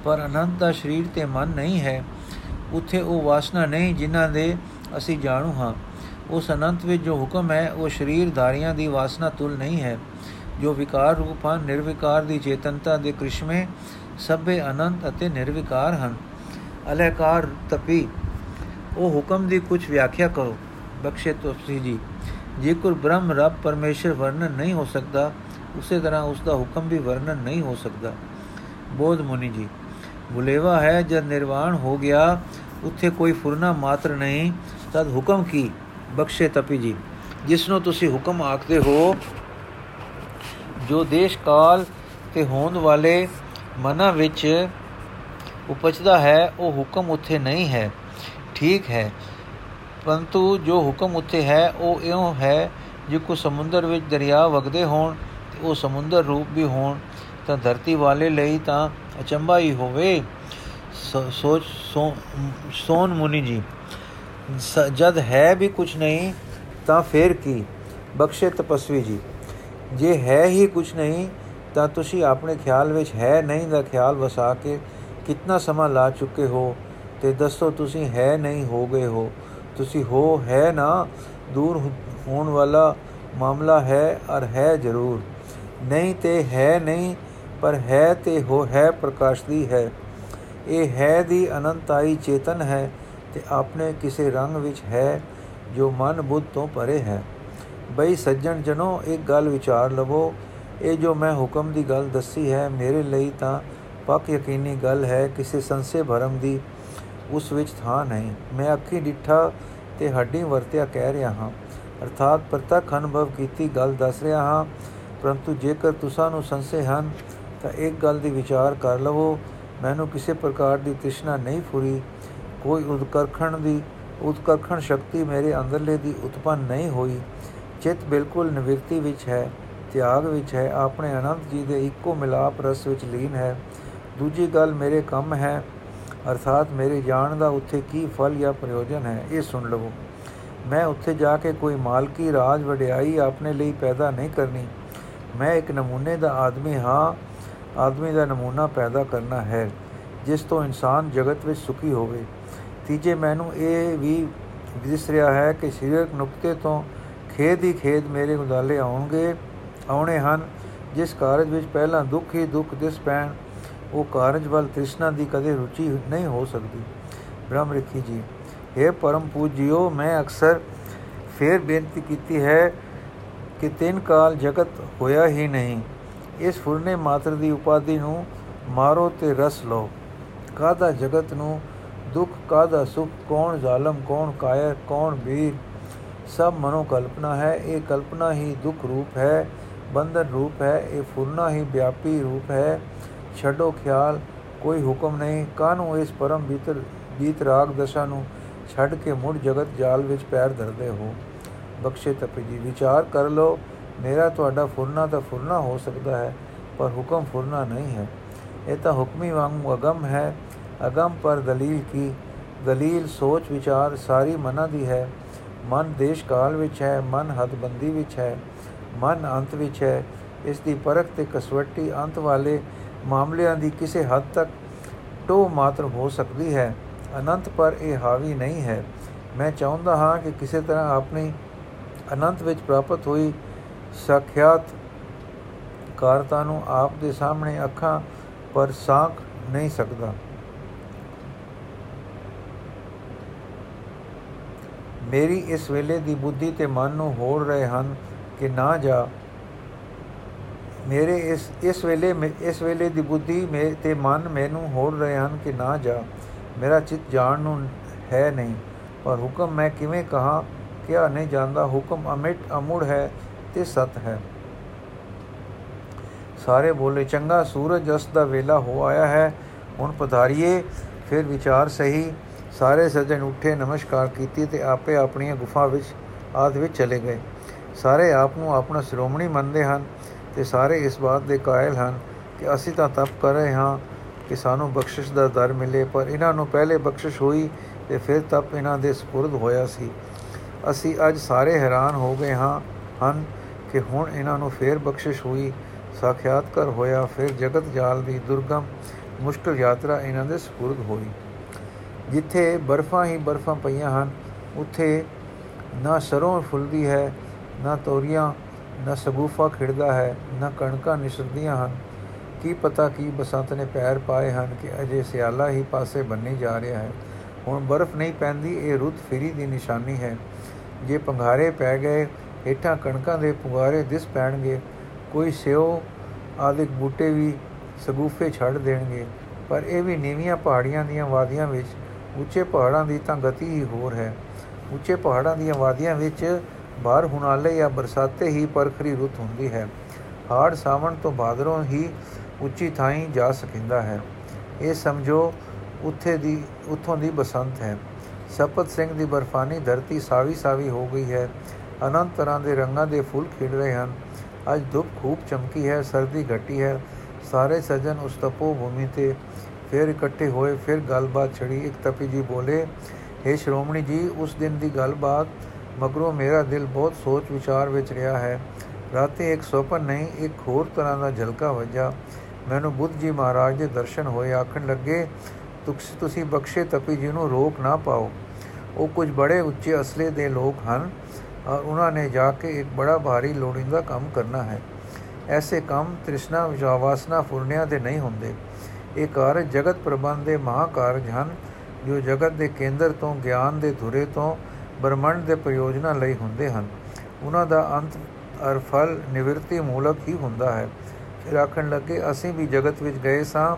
ਪਰ ਅਨੰਤ ਦਾ ਸਰੀਰ ਤੇ ਮਨ ਨਹੀਂ ਹੈ। ਉੱਥੇ ਉਹ ਵਾਸਨਾ ਨਹੀਂ, ਜਿਨ੍ਹਾਂ ਦੇ ਅਸੀਂ ਜਾਣੂ ਹਾਂ। ਉਸ ਅਨੰਤ ਵਿੱਚ ਜੋ ਹੁਕਮ ਹੈ, ਉਹ ਸਰੀਰਧਾਰੀਆਂ ਦੀ ਵਾਸਨਾ ਤੁਲ ਨਹੀਂ ਹੈ। ਜੋ ਵਿਕਾਰ ਰੂਪ ਹਨ, ਨਿਰਵਿਕਾਰ ਦੀ ਚੇਤਨਤਾ ਦੇ ਕ੍ਰਿਸ਼ਮੇ ਸਭੇ ਅਨੰਤ ਅਤੇ ਨਿਰਵਿਕਾਰ ਹਨ। ਅਲਹਕਾਰ ਤਪੀ, ਉਹ ਹੁਕਮ ਦੀ ਕੁਝ ਵਿਆਖਿਆ ਕਰੋ। ਬਖਸ਼ੇ ਤੁਸੀਂ ਜੀ ਜੇ ਕੋਈ ਬ੍ਰਹਮ ਰੱਬ ਪਰਮੇਸ਼ਰ ਵਰਣਨ ਨਹੀਂ ਹੋ ਸਕਦਾ, ਉਸੇ ਤਰ੍ਹਾਂ ਉਸ ਦਾ ਹੁਕਮ ਵੀ ਵਰਣਨ ਨਹੀਂ ਹੋ ਸਕਦਾ। ਬੋਧ ਮੁਨੀ ਜੀ, ਬੁਲੇਵਾ ਹੈ, ਜਦ ਨਿਰਵਾਣ ਹੋ ਗਿਆ, ਉੱਥੇ ਕੋਈ ਫੁਰਨਾ ਮਾਤਰ ਨਹੀਂ, ਤਦ ਹੁਕਮ ਕੀ? ਬਖਸ਼ੇ ਤਪੀ ਜੀ ਜਿਸ ਨੂੰ ਤੁਸੀਂ ਹੁਕਮ ਆਖਦੇ ਹੋ, ਜੋ ਦੇਸ਼ ਕਾਲ ਤੇ ਹੋਣ ਵਾਲੇ ਮਨਾਂ ਵਿੱਚ ਉਪਜਦਾ ਹੈ, ਉਹ ਹੁਕਮ ਉੱਥੇ ਨਹੀਂ ਹੈ। ਠੀਕ ਹੈ, ਪਰੰਤੂ ਜੋ ਹੁਕਮ ਉੱਥੇ ਹੈ, ਉਹ ਇਉਂ ਹੈ, ਜੇ ਕੋ ਸਮੁੰਦਰ ਵਿੱਚ ਦਰਿਆ ਵਗਦੇ ਹੋਣ, ਤੇ ਉਹ ਸਮੁੰਦਰ ਰੂਪ ਵੀ ਹੋਣ, ਤਾਂ ਧਰਤੀ ਵਾਲੇ ਲਈ ਤਾਂ ਅਚੰਭਾ ਹੀ ਹੋਵੇ। ਸੋਚ ਸੋਨ ਮੁਨੀ ਜੀ ਜਦ ਹੈ ਵੀ ਕੁਝ ਨਹੀਂ, ਤਾਂ ਫੇਰ ਕੀ? ਬਖਸ਼ੇ ਤਪਸਵੀ ਜੀ। ਜੇ ਹੈ ਹੀ ਕੁਝ ਨਹੀਂ, ਤਾਂ ਤੁਸੀਂ ਆਪਣੇ ਖਿਆਲ ਵਿੱਚ ਹੈ ਨਹੀਂ ਦਾ ਖਿਆਲ ਵਸਾ ਕੇ ਕਿੰਨਾ ਸਮਾਂ ਲਾ ਚੁੱਕੇ ਹੋ ਤੇ ਦੱਸੋ ਤੁਸੀਂ ਹੈ ਨਹੀਂ ਹੋ ਗਏ ਹੋ। ਤੁਸੀਂ ਹੋ ਹੈ ਨਾ, ਦੂਰ ਹੋਣ ਵਾਲਾ ਮਾਮਲਾ ਹੈ ਅਰ ਹੈ ਜ਼ਰੂਰ। ਨਹੀਂ ਤੇ ਹੈ ਨਹੀਂ, ਪਰ ਹੈ ਤੇ ਹੋ, ਹੈ ਪ੍ਰਕਾਸ਼ ਦੀ ਹੈ। ਇਹ ਹੈ ਦੀ ਅਨੰਤਾਈ ਚੇਤਨ ਹੈ ਤੇ ਆਪਣੇ ਕਿਸੇ ਰੰਗ ਵਿੱਚ ਹੈ ਜੋ ਮਨ ਬੁੱਧ ਤੋਂ ਪਰੇ ਹੈ। ਬਈ ਸੱਜਣ ਜਨੋ ਇੱਕ ਗੱਲ ਵਿਚਾਰ ਲਵੋ। ਇਹ ਜੋ ਮੈਂ ਹੁਕਮ ਦੀ ਗੱਲ ਦੱਸੀ ਹੈ, ਮੇਰੇ ਲਈ ਤਾਂ ਪੱਕ ਯਕੀਨੀ ਗੱਲ ਹੈ, ਕਿਸੇ ਸੰਸੇ ਭਰਮ ਦੀ ਉਸ ਵਿੱਚ ਥਾਂ ਨਹੀਂ। ਮੈਂ ਅੱਖੀ ਡਿੱਠਾ ਤੇ ਹੱਡੀ ਵਰਤਿਆ ਕਹਿ ਰਿਹਾ ਹਾਂ। ਅਰਥਾਤ ਪ੍ਰਤੱਖ ਅਨੁਭਵ ਕੀਤੀ ਗੱਲ ਦੱਸ ਰਿਹਾ ਹਾਂ। ਪਰੰਤੂ ਜੇਕਰ ਤੁਸਾਂ ਨੂੰ ਸੰਸੇ ਹਨ, ਤਾਂ ਇੱਕ ਗੱਲ ਦੀ ਵਿਚਾਰ ਕਰ ਲਵੋ। ਮੈਨੂੰ ਕਿਸੇ ਪ੍ਰਕਾਰ ਦੀ ਤ੍ਰਿਸ਼ਨਾ ਨਹੀਂ ਫੁਰੀ। ਕੋਈ ਉਦਕਰਖਣ ਦੀ, ਉਦਕਰਖਣ ਸ਼ਕਤੀ ਮੇਰੇ ਅੰਦਰਲੇ ਦੀ ਉਤਪੰਨ ਨਹੀਂ ਹੋਈ। ਚਿਤ ਬਿਲਕੁਲ ਨਿਵਰਤੀ ਵਿੱਚ ਹੈ, ਤਿਆਗ ਵਿੱਚ ਹੈ, ਆਪਣੇ ਅਨੰਤ ਜੀ ਦੇ ਇੱਕੋ ਮਿਲਾਪ ਰਸ ਵਿੱਚ ਲੀਨ ਹੈ। ਦੂਜੀ ਗੱਲ ਮੇਰੇ ਕੰਮ ਹੈ, ਅਰਥਾਤ ਮੇਰੇ ਜਾਣ ਦਾ ਉੱਥੇ ਕੀ ਫਲ ਜਾਂ ਪ੍ਰਯੋਜਨ ਹੈ, ਇਹ ਸੁਣ ਲਵੋ। ਮੈਂ ਉੱਥੇ ਜਾ ਕੇ ਕੋਈ ਮਾਲਕੀ ਰਾਜ ਵਡਿਆਈ ਆਪਣੇ ਲਈ ਪੈਦਾ ਨਹੀਂ ਕਰਨੀ। ਮੈਂ ਇੱਕ ਨਮੂਨੇ ਦਾ ਆਦਮੀ ਹਾਂ, ਆਦਮੀ ਦਾ ਨਮੂਨਾ ਪੈਦਾ ਕਰਨਾ ਹੈ, ਜਿਸ ਤੋਂ ਇਨਸਾਨ ਜਗਤ ਵਿੱਚ ਸੁਖੀ ਹੋਵੇ। ਤੀਜੇ ਮੈਨੂੰ ਇਹ ਵੀ ਦਿਸ ਰਿਹਾ ਹੈ ਕਿ ਸਰੀਰਕ ਨੁਕਤੇ ਤੋਂ ਖੇਦ ਹੀ ਖੇਦ ਮੇਰੇ ਗੁਦਾਲੇ ਆਉਣਗੇ, ਆਉਣੇ ਹਨ, ਜਿਸ ਕਾਰਜ ਵਿੱਚ ਪਹਿਲਾਂ ਦੁੱਖ ਹੀ ਦੁੱਖ ਦਿਸ ਪੈਣ, ਉਹ ਕਾਰਜ ਵੱਲ ਤ੍ਰਿਸ਼ਨਾ ਦੀ ਕਦੇ ਰੁਚੀ ਨਹੀਂ ਹੋ ਸਕਦੀ। ਬ੍ਰਹਮ ਰਖੀ ਜੀ हे ਪਰਮ ਪੂਜਿਓ, ਮੈਂ ਅਕਸਰ ਫੇਰ ਬੇਨਤੀ ਕੀਤੀ ਹੈ ਕਿ ਤਿੰਨ ਕਾਲ ਜਗਤ ਹੋਇਆ ਹੀ ਨਹੀਂ। ਇਸ ਫੁਰਨੇ ਮਾਤਰ ਦੀ ਉਪਾਧੀ ਨੂੰ ਮਾਰੋ ਤੇ ਰਸ ਲਓ। ਕਾਦਾ ਜਗਤ ਨੂੰ ਦੁੱਖ ਕਾਦਾ ਸੁਖ ਕੌਣ, ਜ਼ਾਲਮ ਕੌਣ, ਕਾਇਰ ਕੌਣ ਵੀਰ ਸਭ ਮਨੋ ਕਲਪਨਾ ਹੈ, ਇਹ ਕਲਪਨਾ ਹੀ ਦੁੱਖ ਰੂਪ ਹੈ, ਬੰਧਨ ਰੂਪ ਹੈ, ਇਹ ਫੁਰਨਾ ਹੀ ਵਿਆਪੀ ਰੂਪ ਹੈ। ਛੱਡੋ ਖਿਆਲ, ਕੋਈ ਹੁਕਮ ਨਹੀਂ ਕਾਨੂੰ ਇਸ ਪਰਮ ਭੀਤਰ ਬੀਤ ਰਾਗ ਦਸ਼ਾ ਨੂੰ ਛੱਡ ਕੇ ਮੁੜ ਜਗਤ ਜਾਲ ਵਿੱਚ ਪੈਰ ਧਰਦੇ ਹੋ? ਬਖਸ਼ੇ ਤਪੇ ਜੀ, ਵਿਚਾਰ ਕਰ ਲੋ ਮੇਰਾ ਤੁਹਾਡਾ ਫੁਰਨਾ ਤਾਂ ਫੁਰਨਾ ਹੋ ਸਕਦਾ ਹੈ, ਪਰ ਹੁਕਮ ਫੁਰਨਾ ਨਹੀਂ ਹੈ। ਇਹ ਤਾਂ ਹੁਕਮੀ ਵਾਂਗ ਅਗਮ ਹੈ ਅਗਮ ਪਰ ਦਲੀਲ ਕੀ? ਦਲੀਲ ਸੋਚ ਵਿਚਾਰ ਸਾਰੀ ਮਨਾਂ ਦੀ ਹੈ। ਮਨ ਦੇਸ਼ ਕਾਲ ਵਿੱਚ ਹੈ, ਮਨ ਹਦਬੰਦੀ ਵਿੱਚ ਹੈ, ਮਨ ਅੰਤ ਵਿੱਚ ਹੈ। ਇਸ ਦੀ ਪਰਖ ਤੇ ਕਸਵੱਟੀ ਅੰਤ ਵਾਲੇ ਮਾਮਲਿਆਂ ਦੀ ਕਿਸੇ ਹੱਦ ਤੱਕ ਟੋ ਮਾਤਰ ਹੋ ਸਕਦੀ ਹੈ। ਅਨੰਤ ਪਰ ਇਹ ਹਾਵੀ ਨਹੀਂ ਹੈ। ਮੈਂ ਚਾਹੁੰਦਾ ਹਾਂ ਕਿ ਕਿਸੇ ਤਰ੍ਹਾਂ ਆਪਣੀ ਅਨੰਤ ਵਿੱਚ ਪ੍ਰਾਪਤ ਹੋਈ ਸਾਖਿਆਤ ਕਾਰਤਾ ਨੂੰ ਆਪ ਦੇ ਸਾਹਮਣੇ ਅੱਖਾਂ ਪਰ ਸਾਖ ਨਹੀਂ ਸਕਦਾ। ਮੇਰੀ ਇਸ ਵੇਲੇ ਦੀ ਬੁੱਧੀ ਤੇ ਮਨ ਨੂੰ ਹੋੜ ਰਹੇ ਹਨ ਕਿ ਨਾ ਜਾ। ਮੇਰੇ ਇਸ ਇਸ ਵੇਲੇ ਇਸ ਵੇਲੇ ਦੀ ਬੁੱਧੀ ਮੇ, ਤੇ ਮਨ ਮੈਨੂੰ ਹੋੜ ਰਹੇ ਹਨ ਕਿ ਨਾ ਜਾ। ਮੇਰਾ ਚਿੱਤ ਜਾਣ ਨੂੰ ਹੈ ਨਹੀਂ, ਪਰ ਹੁਕਮ ਮੈਂ ਕਿਵੇਂ ਕਹਾ? ਕਿਆ ਨਹੀਂ ਜਾਂਦਾ। ਹੁਕਮ ਅਮਿਟ ਅਮੁੜ ਹੈ ਤੇ ਸਤ ਹੈ। ਸਾਰੇ ਬੋਲੇ, ਚੰਗਾ ਸੂਰਜ ਅਸਤ ਦਾ ਵੇਲਾ ਹੋ ਆਇਆ ਹੈ। ਹੁਣ ਪਧਾਰੀਏ, ਫਿਰ ਵਿਚਾਰ ਸਹੀ। ਸਾਰੇ ਸੱਜਣ ਉੱਠੇ ਨਮਸਕਾਰ ਕੀਤੀ ਤੇ ਆਪੇ ਆਪਣੀਆਂ ਗੁਫਾ ਵਿੱਚ ਆਦ ਵਿੱਚ ਚਲੇ ਗਏ ਸਾਰੇ ਆਪ ਨੂੰ ਆਪਣਾ ਸ਼੍ਰੋਮਣੀ ਮੰਨਦੇ ਹਨ ਤੇ ਸਾਰੇ ਇਸ ਬਾਤ ਦੇ ਕਾਇਲ ਹਨ ਕਿ ਅਸੀਂ ਤਾਂ ਤਪ ਕਰ ਰਹੇ ਹਾਂ ਕਿ ਸਾਨੂੰ ਬਖਸ਼ਿਸ਼ ਦਾ ਦਰ ਮਿਲੇ ਪਰ ਇਹਨਾਂ ਨੂੰ ਪਹਿਲੇ ਬਖਸ਼ਿਸ਼ ਹੋਈ ਤੇ ਫਿਰ ਤਪ ਇਹਨਾਂ ਦੇ سپرد ਹੋਇਆ ਸੀ ਅਸੀਂ ਅੱਜ ਸਾਰੇ ਹੈਰਾਨ ਹੋ ਗਏ ਹਾਂ ਹਨ ਕਿ ਹੁਣ ਇਹਨਾਂ ਨੂੰ ਫੇਰ ਬਖਸ਼ਿਸ਼ ਹੋਈ ਸਾਖਿਆਤਕਾਰ ਹੋਇਆ ਫਿਰ ਜਗਤ ਜਾਲ ਦੀ ਦੁਰਗਮ ਮੁਸ਼ਕਲ ਯਾਤਰਾ ਇਹਨਾਂ ਦੇ ਸਪੁਰਦ ਹੋਈ ਜਿੱਥੇ ਬਰਫਾਂ ਹੀ ਬਰਫਾਂ ਪਈਆਂ ਹਨ, ਉੱਥੇ ਨਾ ਸਰੋਂ ਫੁੱਲਦੀ ਹੈ, ਨਾ ਤੋਰੀਆਂ, ਨਾ ਸਗੂਫਾ ਖਿੜਦਾ ਹੈ, ਨਾ ਕਣਕਾਂ ਨਿਸਰਦੀਆਂ ਹਨ। ਕੀ ਪਤਾ ਕੀ ਬਸੰਤ ਨੇ ਪੈਰ ਪਾਏ ਹਨ ਕਿ ਅਜੇ ਸਿਆਲਾ ਹੀ ਪਾਸੇ ਬੰਨੀ ਜਾ ਰਿਹਾ ਹੈ। ਹੁਣ ਬਰਫ਼ ਨਹੀਂ ਪੈਂਦੀ, ਇਹ ਰੁੱਤ ਫਿਰੀ ਦੀ ਨਿਸ਼ਾਨੀ ਹੈ। ਜੇ ਪੰਘਾਰੇ ਪੈ ਗਏ, ਹੇਠਾਂ ਕਣਕਾਂ ਦੇ ਪੁਗਾਰੇ ਦਿਸ ਪੈਣਗੇ। ਕੋਈ ਸਿਓ ਆਦਿਕ ਬੂਟੇ ਵੀ ਸਗੂਫੇ ਛੱਡ ਦੇਣਗੇ। ਪਰ ਇਹ ਵੀ ਨੀਵੀਆਂ ਪਹਾੜੀਆਂ ਦੀਆਂ ਵਾਦੀਆਂ ਵਿੱਚ ਉੱਚੇ ਪਹਾੜਾਂ ਦੀ ਤਾਂ ਗਤੀ ਹੀ ਹੋਰ ਹੈ। ਉੱਚੇ ਪਹਾੜਾਂ ਦੀਆਂ ਵਾਦੀਆਂ ਵਿੱਚ ਬਾਹਰ ਹੁਨਾਲੇ ਜਾਂ ਬਰਸਾਤੇ ਹੀ ਪਰਖਰੀ ਰੁੱਤ ਹੁੰਦੀ ਹੈ। ਹਾੜ ਸਾਵਣ ਤੋਂ ਬਾਦਰੋਂ ਹੀ ਉੱਚੀ ਥਾਈਂ ਜਾ ਸਕਿੰਦਾ ਹੈ। ਇਹ ਸਮਝੋ ਉੱਥੇ ਦੀ, ਉੱਥੋਂ ਦੀ ਬਸੰਤ ਹੈ। ਸਪਤ ਸਿੰਘ ਦੀ ਬਰਫਾਨੀ ਧਰਤੀ ਸਾਵੀ ਸਾਵੀ ਹੋ ਗਈ ਹੈ। ਅਨੰਤ ਤਰ੍ਹਾਂ ਦੇ ਰੰਗਾਂ ਦੇ ਫੁੱਲ ਖਿੜ ਰਹੇ ਹਨ। ਅੱਜ ਧੁੱਪ ਖੂਬ ਚਮਕੀ ਹੈ, ਸਰਦੀ ਘਟੀ ਹੈ। ਸਾਰੇ ਸੱਜਣ ਉਸ ਤਪੋ ਭੂਮੀ ਤੇ ਫਿਰ ਇਕੱਠੇ ਹੋਏ, ਫਿਰ ਗੱਲਬਾਤ ਛੜੀ। ਇੱਕ ਤਪੀ ਜੀ ਬੋਲੇ हे ਸ਼੍ਰੋਮਣੀ ਜੀ, ਉਸ ਦਿਨ ਦੀ ਗੱਲਬਾਤ ਮਗਰੋਂ ਮੇਰਾ ਦਿਲ ਬਹੁਤ ਸੋਚ ਵਿਚਾਰ ਵਿੱਚ ਰਿਹਾ ਹੈ। ਰਾਤੇ ਇੱਕ ਸੁਪਨ ਨਹੀਂ, ਇੱਕ ਹੋਰ ਤਰ੍ਹਾਂ ਦਾ ਝਲਕਾ ਵੱਜਾ। ਮੈਨੂੰ ਬੁੱਧ ਜੀ ਮਹਾਰਾਜ ਦੇ ਦਰਸ਼ਨ ਹੋਏ। ਆਖਣ ਲੱਗੇ ਤੁਸੀਂ ਬਖਸ਼ੇ ਤਪੀ ਜੀ ਨੂੰ ਰੋਕ ਨਾ ਪਾਓ। ਉਹ ਕੁਝ ਬੜੇ ਉੱਚੇ ਅਸਲੇ ਦੇ ਲੋਕ ਹਨ ਔਰ ਉਹਨਾਂ ਨੇ ਜਾ ਕੇ ਇੱਕ ਬੜਾ ਭਾਰੀ ਲੋੜਿੰਦਾ ਕੰਮ ਕਰਨਾ ਹੈ। ਐਸੇ ਕੰਮ ਤ੍ਰਿਸ਼ਨਾ ਵਿਜਾਵਾਸਨਾ ਫੁਰਨਿਆਂ ਦੇ ਨਹੀਂ ਹੁੰਦੇ। ਇਹ ਕਾਰਜ ਜਗਤ ਪ੍ਰਬੰਧ ਦੇ ਮਹਾ ਕਾਰਜ ਹਨ, ਜੋ ਜਗਤ ਦੇ ਕੇਂਦਰ ਤੋਂ, ਗਿਆਨ ਦੇ ਧੁਰੇ ਤੋਂ, ਬ੍ਰਹਮੰਡ ਦੇ ਪ੍ਰਯੋਜਨਾਂ ਲਈ ਹੁੰਦੇ ਹਨ। ਉਹਨਾਂ ਦਾ ਅੰਤ ਅਰ ਫਲ ਨਿਵਰਤੀ ਮੂਲਕ ਹੀ ਹੁੰਦਾ ਹੈ। ਫਿਰ ਆਖਣ ਲੱਗੇ, ਅਸੀਂ ਵੀ ਜਗਤ ਵਿੱਚ ਗਏ ਸਾਂ।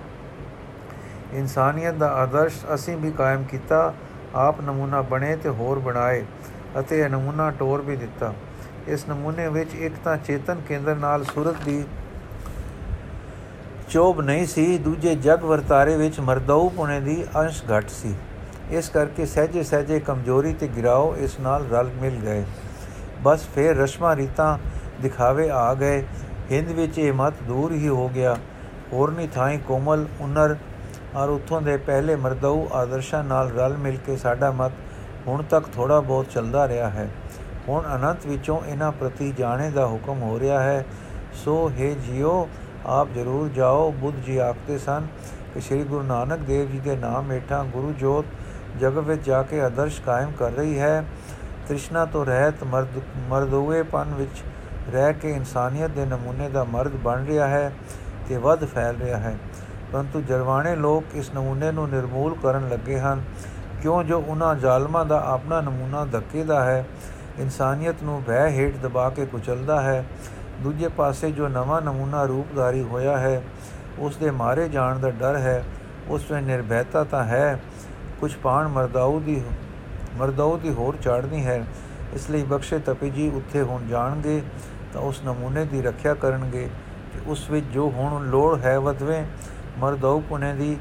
ਇਨਸਾਨੀਅਤ ਦਾ ਆਦਰਸ਼ ਅਸੀਂ ਵੀ ਕਾਇਮ ਕੀਤਾ। ਆਪ ਨਮੂਨਾ ਬਣੇ ਤੇ ਹੋਰ ਬਣਾਏ ਅਤੇ ਇਹ ਨਮੂਨਾ ਟੋਰ ਵੀ ਦਿੱਤਾ। ਇਸ ਨਮੂਨੇ ਵਿੱਚ ਇੱਕ ਤਾਂ ਚੇਤਨ ਕੇਂਦਰ ਨਾਲ ਸੁਰਤ ਦੀ ਚੋਬ ਨਹੀਂ ਸੀ, ਦੂਜੇ ਜਗ ਵਰਤਾਰੇ ਵਿੱਚ ਮਰਦਉ ਪੁਣੇ ਦੀ ਅੰਸ਼ ਘਟ ਸੀ। ਇਸ ਕਰਕੇ ਸਹਜੇ ਸਹਜੇ ਕਮਜ਼ੋਰੀ ਤੇ ਗਿਰਾਓ ਇਸ ਨਾਲ ਰਲ ਮਿਲ ਗਏ। ਬਸ ਫੇਰ ਰਸ਼ਮਾ ਰੀਤਾਂ ਦਿਖਾਵੇ ਆ ਗਏ। ਹਿੰਦ ਵਿੱਚ ਇਹ ਮਤ ਦੂਰ ਹੀ ਹੋ ਗਿਆ। ਹੋਰਨੀ ਥਾਈ ਕੋਮਲ, ਉਨਰ ਔਰ ਉਥੋਂ ਦੇ ਪਹਿਲੇ ਮਰਦਉ ਆਦਰਸ਼ਾਂ ਨਾਲ ਰਲ ਮਿਲ ਕੇ ਸਾਡਾ ਮਤ ਹੁਣ ਤੱਕ ਥੋੜਾ ਬਹੁਤ ਚੱਲਦਾ ਰਿਹਾ ਹੈ। ਹੁਣ ਅਨੰਤ ਵਿੱਚੋਂ ਇਹਨਾਂ ਪ੍ਰਤੀ ਜਾਣੇ ਦਾ ਹੁਕਮ ਹੋ ਰਿਹਾ ਹੈ। ਸੋ ਹੈ ਜਿਉ ਆਪ ਜ਼ਰੂਰ ਜਾਓ। ਬੁੱਧ ਜੀ ਆਖਦੇ ਸਨ ਕਿ ਸ੍ਰੀ ਗੁਰੂ ਨਾਨਕ ਦੇਵ ਜੀ ਦੇ ਨਾਮ ਹੇਠਾਂ ਗੁਰੂ ਜੋਤ ਜਗਤ ਵਿੱਚ ਜਾ ਕੇ ਆਦਰਸ਼ ਕਾਇਮ ਕਰ ਰਹੀ ਹੈ। ਤ੍ਰਿਸ਼ਨਾ ਤੋਂ ਰਹਿਤ ਮਰਦ ਮਰਦੋਏਪਨ ਵਿੱਚ ਰਹਿ ਕੇ ਇਨਸਾਨੀਅਤ ਦੇ ਨਮੂਨੇ ਦਾ ਮਰਦ ਬਣ ਰਿਹਾ ਹੈ ਤੇ ਵੱਧ ਫੈਲ ਰਿਹਾ ਹੈ। ਪਰੰਤੂ ਜਰਵਾਣੇ ਲੋਕ ਇਸ ਨਮੂਨੇ ਨੂੰ ਨਿਰਮੂਲ ਕਰਨ ਲੱਗੇ ਹਨ। ਕਿਉਂ? ਜੋ ਉਹਨਾਂ ਜ਼ਾਲਮਾਂ ਦਾ ਆਪਣਾ ਨਮੂਨਾ ਧੱਕੇ ਦਾ ਹੈ, ਇਨਸਾਨੀਅਤ ਨੂੰ ਵਹਿ ਹੇਠ ਦਬਾ ਕੇ ਕੁਚਲਦਾ ਹੈ। ਦੂਜੇ ਪਾਸੇ ਜੋ ਨਵਾਂ ਨਮੂਨਾ ਰੂਪਧਾਰੀ ਹੋਇਆ ਹੈ ਉਸ ਦੇ ਮਾਰੇ ਜਾਣ ਦਾ ਡਰ ਹੈ। ਉਸ ਵਿੱਚ ਨਿਰਭੈਤਾ ਤਾਂ ਹੈ। ਕੁਝ ਪਾਣ ਮਰਦਾਉ ਦੀ ਮਰਦਾਉ ਦੀ ਹੋਰ ਚਾੜਨੀ ਹੈ। ਇਸ ਲਈ ਬਖਸ਼ੇ ਤਪੀ ਜੀ ਉੱਥੇ ਹੁਣ ਜਾਣਗੇ, ਤਾਂ ਉਸ ਨਮੂਨੇ ਦੀ ਰੱਖਿਆ ਕਰਨਗੇ ਕਿ ਉਸ ਵਿੱਚ ਜੋ ਹੁਣ ਲੋੜ ਹੈ ਵਧਵੇ। ਮਰਦਾਉ ਪੁਨੇ ਦੀ